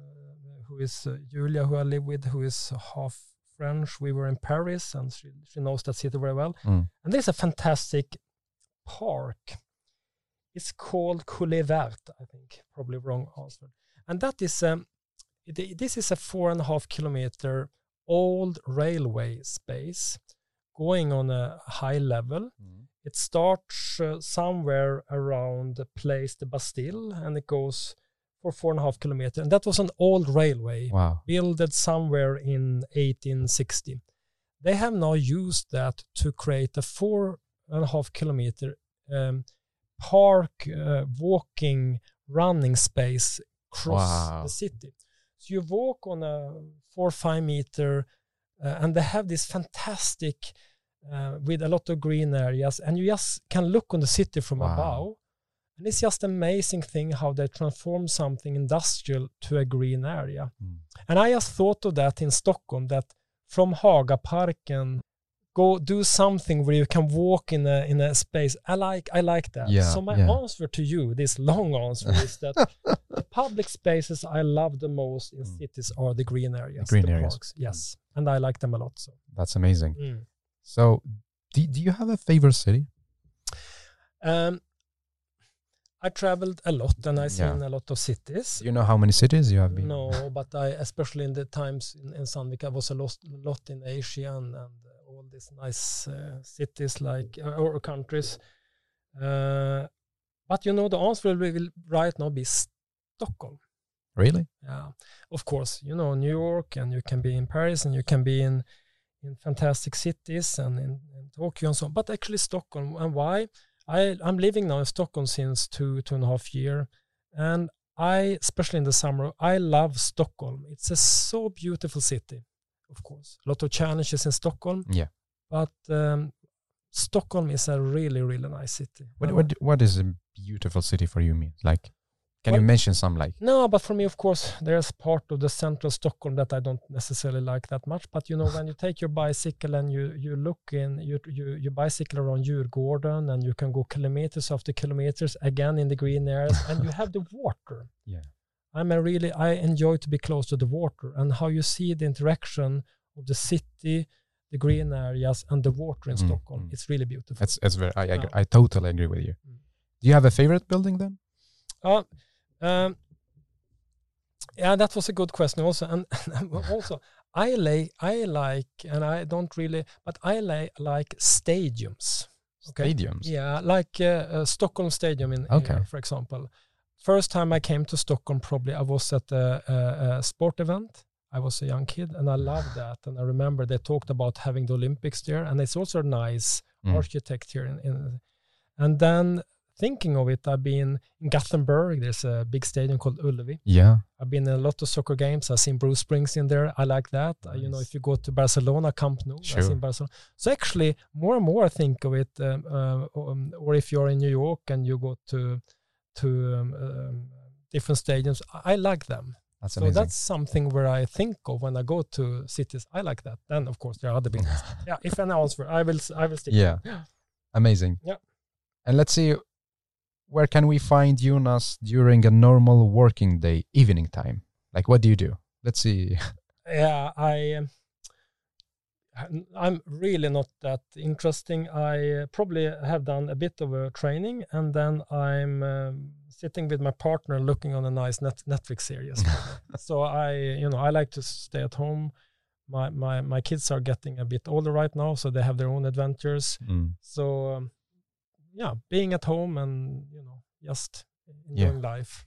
who is uh, Julia, who I live with, who is half French. We were in Paris, and she she knows that city very well. Mm. And there's a fantastic park. It's called Coulée Verte, I think, probably wrong answer. And that is um, it, this is a four and a half kilometer old railway space going on a high level. Mm. It starts uh, somewhere around the place the Bastille, and it goes for four and a half kilometer. And that was an old railway Wow. built somewhere in 1860. They have now used that to create a four and a half kilometer um, park, uh, walking, running space across Wow. the city. So you walk on a four or five meter, uh, and they have this fantastic uh, with a lot of green areas, and you just can look on the city from Wow. above. And it's just amazing thing how they transform something industrial to a green area. Mm. And I just thought of that in Stockholm that from Hagaparken go do something where you can walk in a in a space. I like I like that. Yeah, so my yeah. answer to you, this long answer, is (laughs) that the public spaces I love the most in Mm. cities are the green areas, green the areas. parks. Yes, and I like them a lot. So That's amazing. mm. So, do, do you have a favorite city? um, I traveled a lot and I Yeah. seen a lot of cities. You know how many cities you have been? No, but I, especially in the times in, in Sandvik, I was a lot, lot in Asia and, and all these nice uh, cities like uh, or countries. Uh, but you know, the answer will, will right now be Stockholm. Really? Yeah, of course. You know, New York, and you can be in Paris, and you can be in in fantastic cities and in, in Tokyo and so on. But actually, Stockholm. And why? I I'm living now in Stockholm since two two and a half year, and I especially in the summer I love Stockholm. It's a so beautiful city. Of course, a lot of challenges in Stockholm. Yeah. But um, Stockholm is a really really nice city. What, what, what is a beautiful city for you mean? Like, can you mention some like, No, but for me, of course, there's part of the central Stockholm that I don't necessarily like that much. But you know, (laughs) when you take your bicycle and you you look in, you you you bicycle around Djurgården, and you can go kilometers after kilometers again in the green areas, and you have the (laughs) water. Yeah. I'm a really I enjoy to be close to the water and how you see the interaction of the city, the green areas, and the water in Mm, Stockholm. mm. It's really beautiful. that's, that's very, I, I, Yeah. I totally agree with you. Mm. Do you have a favorite building then? Uh, yeah, that was a good question also. And (laughs) also, I like, I like, and I don't really, but I like like stadiums. Okay. Stadiums? Yeah, like uh, uh, Stockholm Stadium in Okay. here, for example. First time I came to Stockholm, probably I was at a, a, a sport event. I was a young kid, and I loved (sighs) that. And I remember they talked about having the Olympics there, and it's also nice Mm. architecture. In, in, and then thinking of it, I've been in Gothenburg. There's a big stadium called Ullevi. Yeah. I've been in a lot of soccer games. I've seen Bruce Springsteen there. I like that. Uh, you know, if you go to Barcelona, Camp Nou, Sure. I've seen Barcelona. So actually, more and more I think of it. Um, uh, um, or if you're in New York and you go to to um, um, different stadiums, I, I like them. That's so amazing. that's something where I think of when I go to cities. I like that. Then of course there are other buildings. (laughs) yeah, if an answer, I will. I will stick. yeah. Amazing. Yeah. And let's see, where can we find Jonas during a normal working day, evening time? Like, what do you do? Let's see. (laughs) yeah i um, i'm really not that interesting i uh, probably have done a bit of a training and then i'm um, sitting with my partner looking on a nice net netflix series (laughs) so i you know i like to stay at home my my my kids are getting a bit older right now so they have their own adventures Mm. so um, yeah being at home and you know just Yeah. enjoying life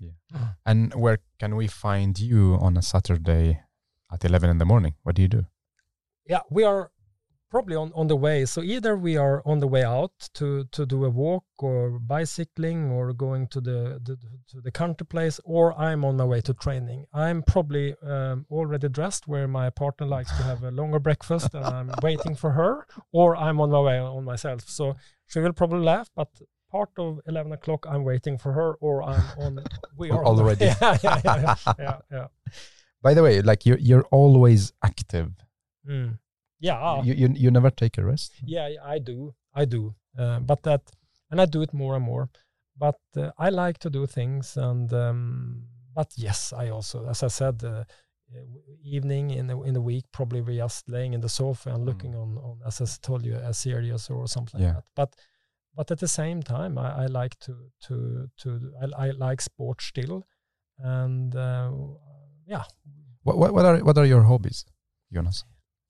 And where can we find you on a Saturday at 11 in the morning? What do you do? yeah we are probably on, on the way. So either we are on the way out to to do a walk or bicycling or going to the, the to the country place, or I'm on my way to training. I'm probably um, already dressed where my partner likes to have a longer breakfast, and I'm (laughs) waiting for her, or I'm on my way on myself. So she will probably laugh, but part of 11 o'clock i'm waiting for her or i'm on (laughs) we are already. (laughs) Yeah, yeah, yeah, (laughs) yeah, yeah, by the way like you're, you're always active. Mm. yeah. You, you you never take a rest? Yeah i do. I do. Uh, but that and i do it more and more. But uh, i like to do things and um, but yes i also as i said uh, evening in the in the week probably we're just laying in the sofa and looking mm. on on as i told you a series or something yeah. like that but but at the same time I, I like to to to I, I, like sports still and uh, yeah what, what, what are what are your hobbies jonas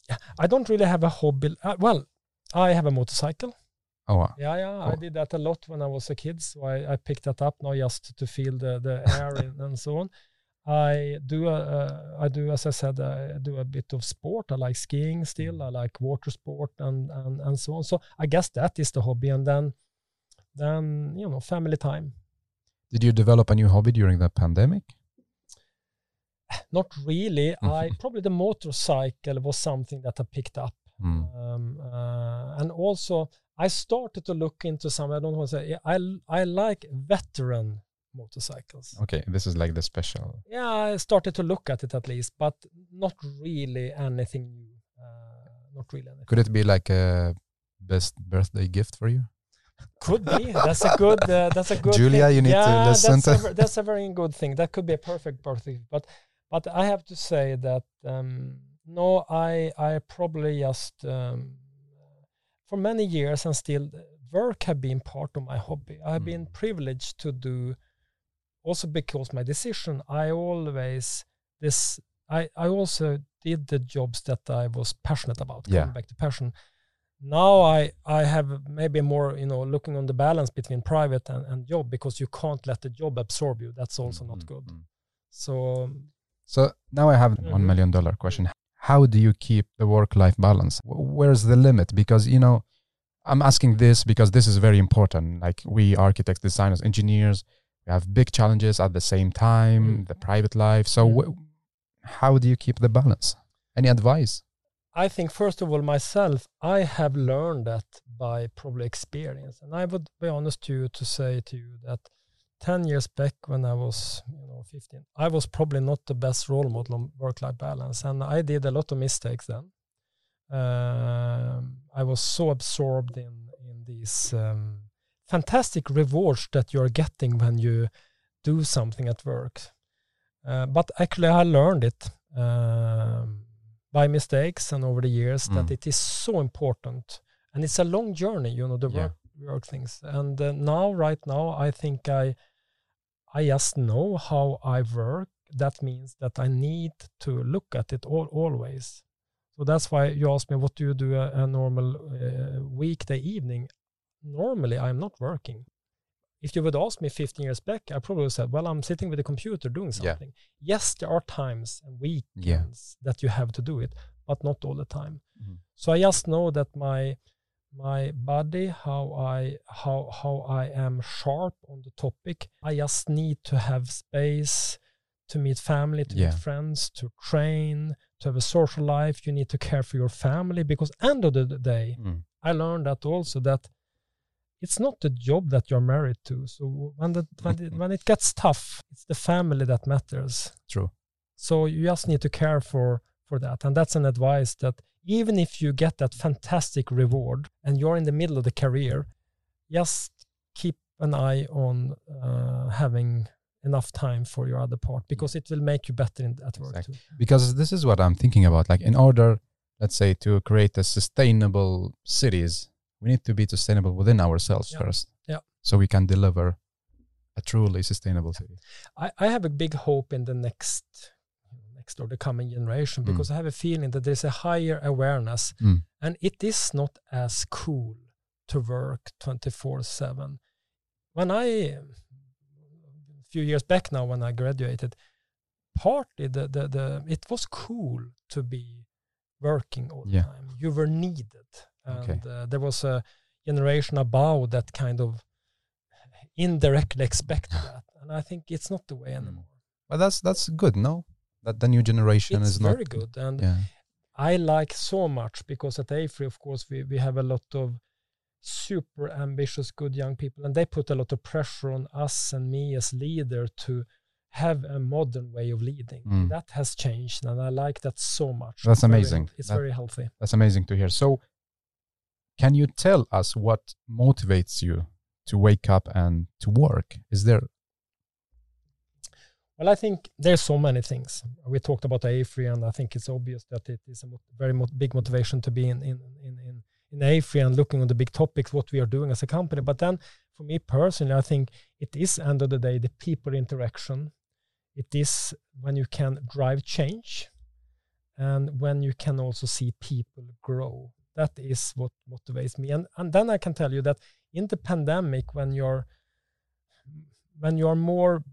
yeah i don't really have a hobby uh, well i have a motorcycle oh wow. yeah yeah oh. i did that a lot when i was a kid so i, I picked that up now just to feel the the air (laughs) and, and so on I do uh, I do as I said I do a bit of sport. I like skiing still. I like water sport and and and so on. So I guess that is the hobby, and then then you know family time. Did you develop a new hobby during the pandemic? (sighs) Not really. I probably the motorcycle was something that I picked up, mm. um, uh, and also I started to look into some. I don't want to say I I like veteran motorcycles. Okay, this is like the special. Yeah, I started to look at it at least, but not really anything new. Uh, not really anything. Could it be like a best birthday gift for you? Could be. That's a good. Uh, that's a (laughs) good. Julia, thing. you need yeah, to listen that's to. A, that's a very good thing. That could be a perfect birthday. But, but I have to say that um, no, I I probably just um, for many years and still work have been part of my hobby. I've mm. been privileged to do also because my decision i always this i i also did the jobs that i was passionate about yeah. coming back to passion now i i have maybe more you know looking on the balance between private and, and job because you can't let the job absorb you that's also mm-hmm. not good mm-hmm. so so now i have mm-hmm. one million dollar question how do you keep the work life balance where's the limit because you know i'm asking this because this is very important like we architects designers engineers we have big challenges at the same time mm. the private life. So mm. how do you keep the balance? Any advice? I think first of all myself i have learned that by probably experience. And i would be honest to you to say to you that 10 years back when i was you know 15 i was probably not the best role model on work life balance. And i did a lot of mistakes then. Uh, i was so absorbed in in these um, fantastic rewards that you're getting when you do something at work. Uh, but actually, I learned it um, by mistakes and over the years mm. that it is so important, and it's a long journey. You know the yeah. work work things. And uh, now, right now, I think I I just know how I work. That means that I need to look at it all always. So that's why you asked me, what do you do a, a normal uh, weekday evening? Normally I'm not working. If you would ask me 15 years back, I probably said, well, I'm sitting with a computer doing something. Yeah. Yes, there are times and weekends yeah. that you have to do it, but not all the time. Mm-hmm. So I just know that my my body, how I how how I am sharp on the topic. I just need to have space to meet family, to yeah. meet friends, to train, to have a social life. You need to care for your family because end of the day, mm. I learned that also that it's not the job that you're married to. So when the, when, it, when it gets tough, it's the family that matters. True. So you just need to care for for that, and that's an advice that even if you get that fantastic reward and you're in the middle of the career, just keep an eye on uh, having enough time for your other part because it will make you better in, at work exactly. too. Because this is what I'm thinking about. Like in order, let's say, to create a sustainable cities we need to be sustainable within ourselves yeah. first. Yeah. So we can deliver a truly sustainable city. I, I have a big hope in the next next or the coming generation mm. because mm. I have a feeling that there's a higher awareness mm. and it is not as cool to work 24 7. When I, a few years back now, when I graduated, partly the, the, the it was cool to be working all Yeah. the time. You were needed, and Okay. uh, there was a generation above that kind of indirectly expected (sighs) that, and I think it's not the way Mm. anymore. But that's that's good, no? That the new generation It's is not very good, and Yeah. I like so much because at AFRY, of course, we, we have a lot of super ambitious, good young people, and they put a lot of pressure on us and me as leader to have a modern way of leading. Mm. That has changed, and I like that so much. That's It's very- amazing. it's That- very healthy. That's amazing to hear. So, can you tell us what motivates you to wake up and to work? Is there? Well, I think there's so many things. We talked about AFRY, and I think it's obvious that it is a very big motivation to be in in in in, in AFRY and looking on the big topics, what we are doing as a company. But then, for me personally, I think it is end of the day the people interaction. It is when you can drive change, and when you can also see people grow. That is what motivates me. And and then I can tell you that in the pandemic, when you're when you are more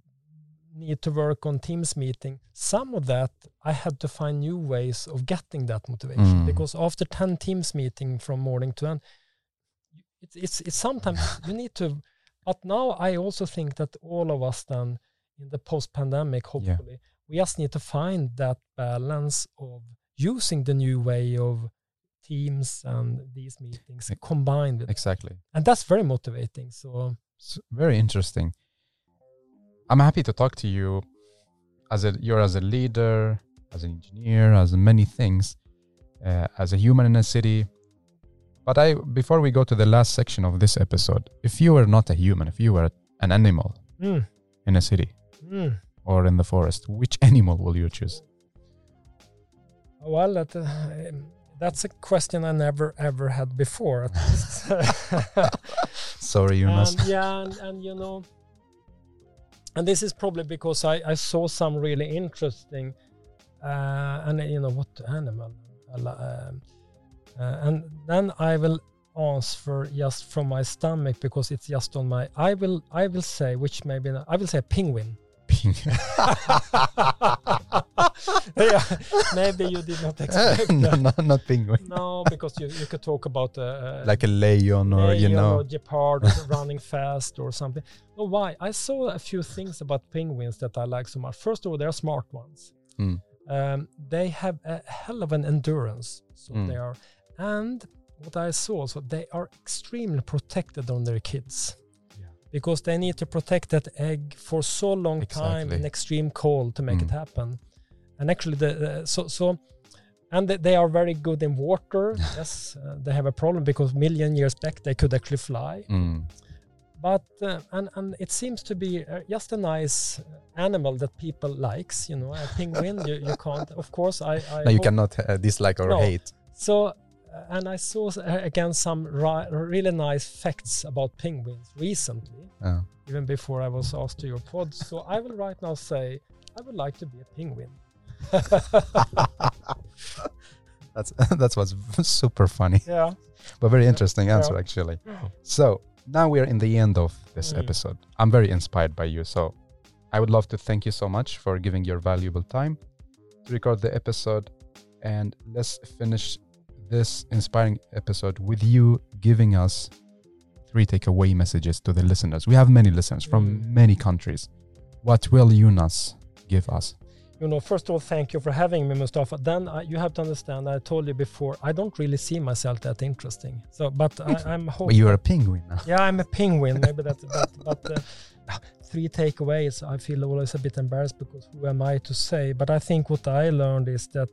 need to work on teams meeting some of that i had to find new ways of getting that motivation Mm. because after 10 teams meeting from morning to end it's it's, it's sometimes (laughs) you need to but now i also think that all of us then in the post pandemic hopefully we just need to find that balance of using the new way of teams and these meetings combined with Exactly. and that's very motivating so It's very interesting. I'm happy to talk to you as a you're as a leader, as an engineer, as many things, uh, as a human in a city. But I before we go to the last section of this episode, if you were not a human, if you were an animal mm, in a city mm. or in the forest, which (laughs) animal will you choose? Well, that, uh, that's a question I never ever had before. (laughs) Sorry, Jonas. and, yeah, and, and you know, and this is probably because I, I saw some really interesting, uh, and you know what animal, um, uh, and then I will answer just from my stomach because it's just on my. I will I will say which maybe I will say penguin. (laughs) (laughs) yeah, maybe you did not expect (laughs) no, that. no, not penguin. No, because you, you could talk about uh, Like a lion or you know. or gepard running fast or something. No, why? I saw a few things about penguins that I like so much. First of all, they're smart ones. Mm. Um, they have a hell of an endurance. So Mm. they are, and what I saw, so they are extremely protected on their kids. Because they need to protect that egg for so long time in extreme cold to make it Mm. happen. And actually, the, so so, and they- they are very good in water. (laughs) yes, uh, they have a problem because million years back they could actually fly. Mm. But uh, and and it seems to be uh, just a nice animal that people likes. You know, a penguin. you, you can't. Of course, I. I (laughs) No, you cannot uh, dislike or No. hate. so, uh, and I saw uh, again some really nice facts about penguins recently, Uh, even before I was asked to your pod. So I will right now say I would like to be a penguin. (laughs) that's (laughs) that's what's super funny, yeah. but very interesting Yeah. answer actually. So now we are in the end of this Mm. episode. I'm very inspired by you, so I would love to thank you so much for giving your valuable time to record the episode, and let's finish this inspiring episode with you giving us three takeaway messages to the listeners. We have many listeners from Mm. many countries. What will Jonas give us? You know, first of all, thank you for having me, Mustafa. Then I, you have to understand. I told you before. I don't really see myself that interesting. So, but I, (laughs) I'm Well, hoping. you are a penguin now. Yeah, I'm a penguin. Maybe that's but (laughs) but uh, three takeaways. I feel always a bit embarrassed because who am I to say? But I think what I learned is that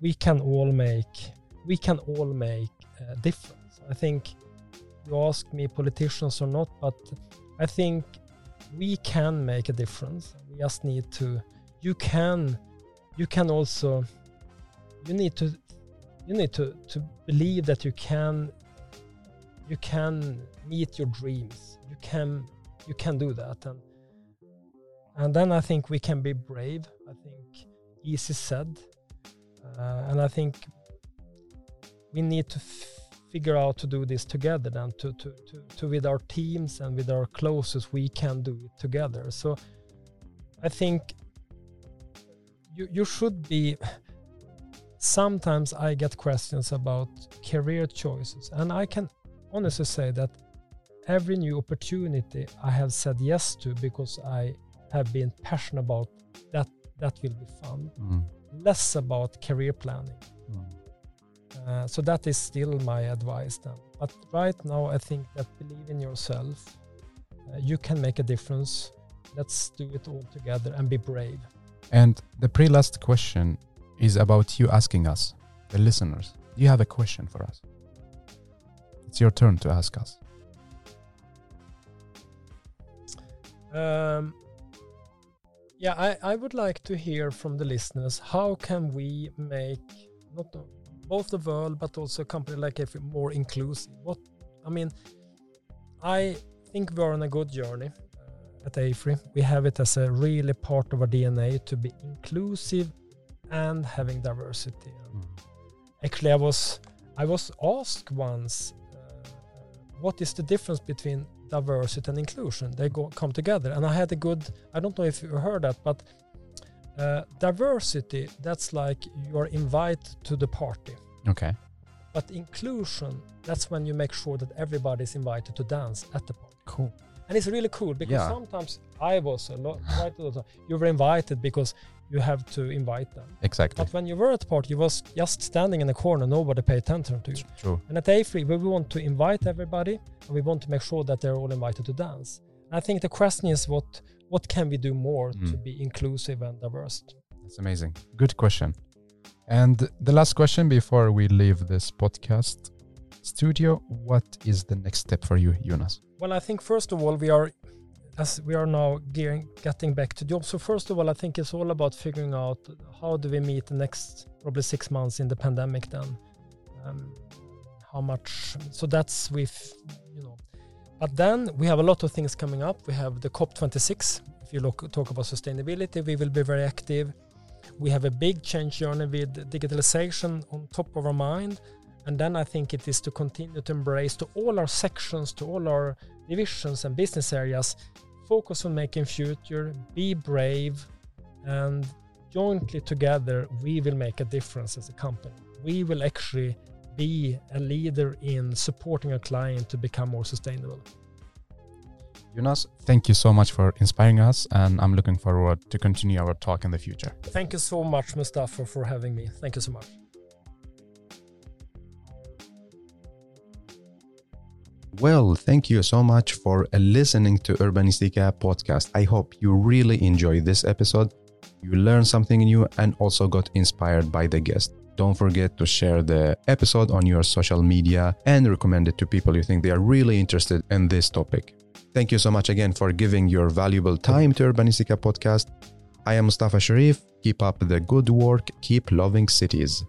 we can all make we can all make a difference. I think you ask me politicians or not, but I think we can make a difference. We just need to. You can. You can also. You need to. You need to to believe that you can you can meet your dreams you can you can do that and and then i think we can be brave i think easy said uh, and i think we need to f- figure out to do this together then to, to to to with our teams and with our closest we can do it together so i think you you should be sometimes I get questions about career choices, and I can honestly say that every new opportunity I have said yes to because I have been passionate about that that will be fun. Mm. Less about career planning. Mm. Uh, so that is still my advice then. But right now, I think that believe in yourself. Uh, you can make a difference. Let's do it all together and be brave. And the pre last question is about you asking us, the listeners. Do you have a question for us? It's your turn to ask us. Um, yeah, I, I would like to hear from the listeners how can we make not both the world but also a company like if more inclusive. What I mean, I think we're on a good journey uh, at AFRY. We have it as a really part of our DNA to be inclusive and having diversity. Mm. Actually, I was I was asked once, uh, what is the difference between diversity and inclusion? They go come together, and I had a good. I don't know if you heard that, but uh, diversity that's like you are invited to the party. Okay. But inclusion, that's when you make sure that everybody is invited to dance at the party. Cool. And it's really cool because yeah. sometimes I was a lot right you were invited because you have to invite them. Exactly. But when you were at the party, you was just standing in the corner, nobody paid attention to you. True. And at AFRY, we want to invite everybody and we want to make sure that they're all invited to dance. I think the question is what what can we do more mm. to be inclusive and diverse? That's amazing. Good question. And the last question before we leave this podcast studio, what is the next step for you, Jonas? Well, I think first of all we are as we are now gearing, getting back to jobs. So first of all, I think it's all about figuring out how do we meet the next probably six months in the pandemic. Then, um, how much? So that's with you know, but then we have a lot of things coming up. We have the COP 26. If you look talk about sustainability, we will be very active. We have a big change journey with digitalization on top of our mind. And then I think it is to continue to embrace to all our sections, to all our divisions and business areas, focus on making future, be brave, and jointly together we will make a difference as a company. We will actually be a leader in supporting a client to become more sustainable. Jonas, thank you so much for inspiring us, and I'm looking forward to continue our talk in the future. Thank you so much, Mustafa, for having me. Thank you so much. Well, thank you so much for listening to Urbanistica podcast. I hope you really enjoyed this episode. You learned something new and also got inspired by the guest. Don't forget to share the episode on your social media and recommend it to people you think they are really interested in this topic. Thank you so much again for giving your valuable time to Urbanistica podcast. I am Mustafa Sharif. Keep up the good work. Keep loving cities.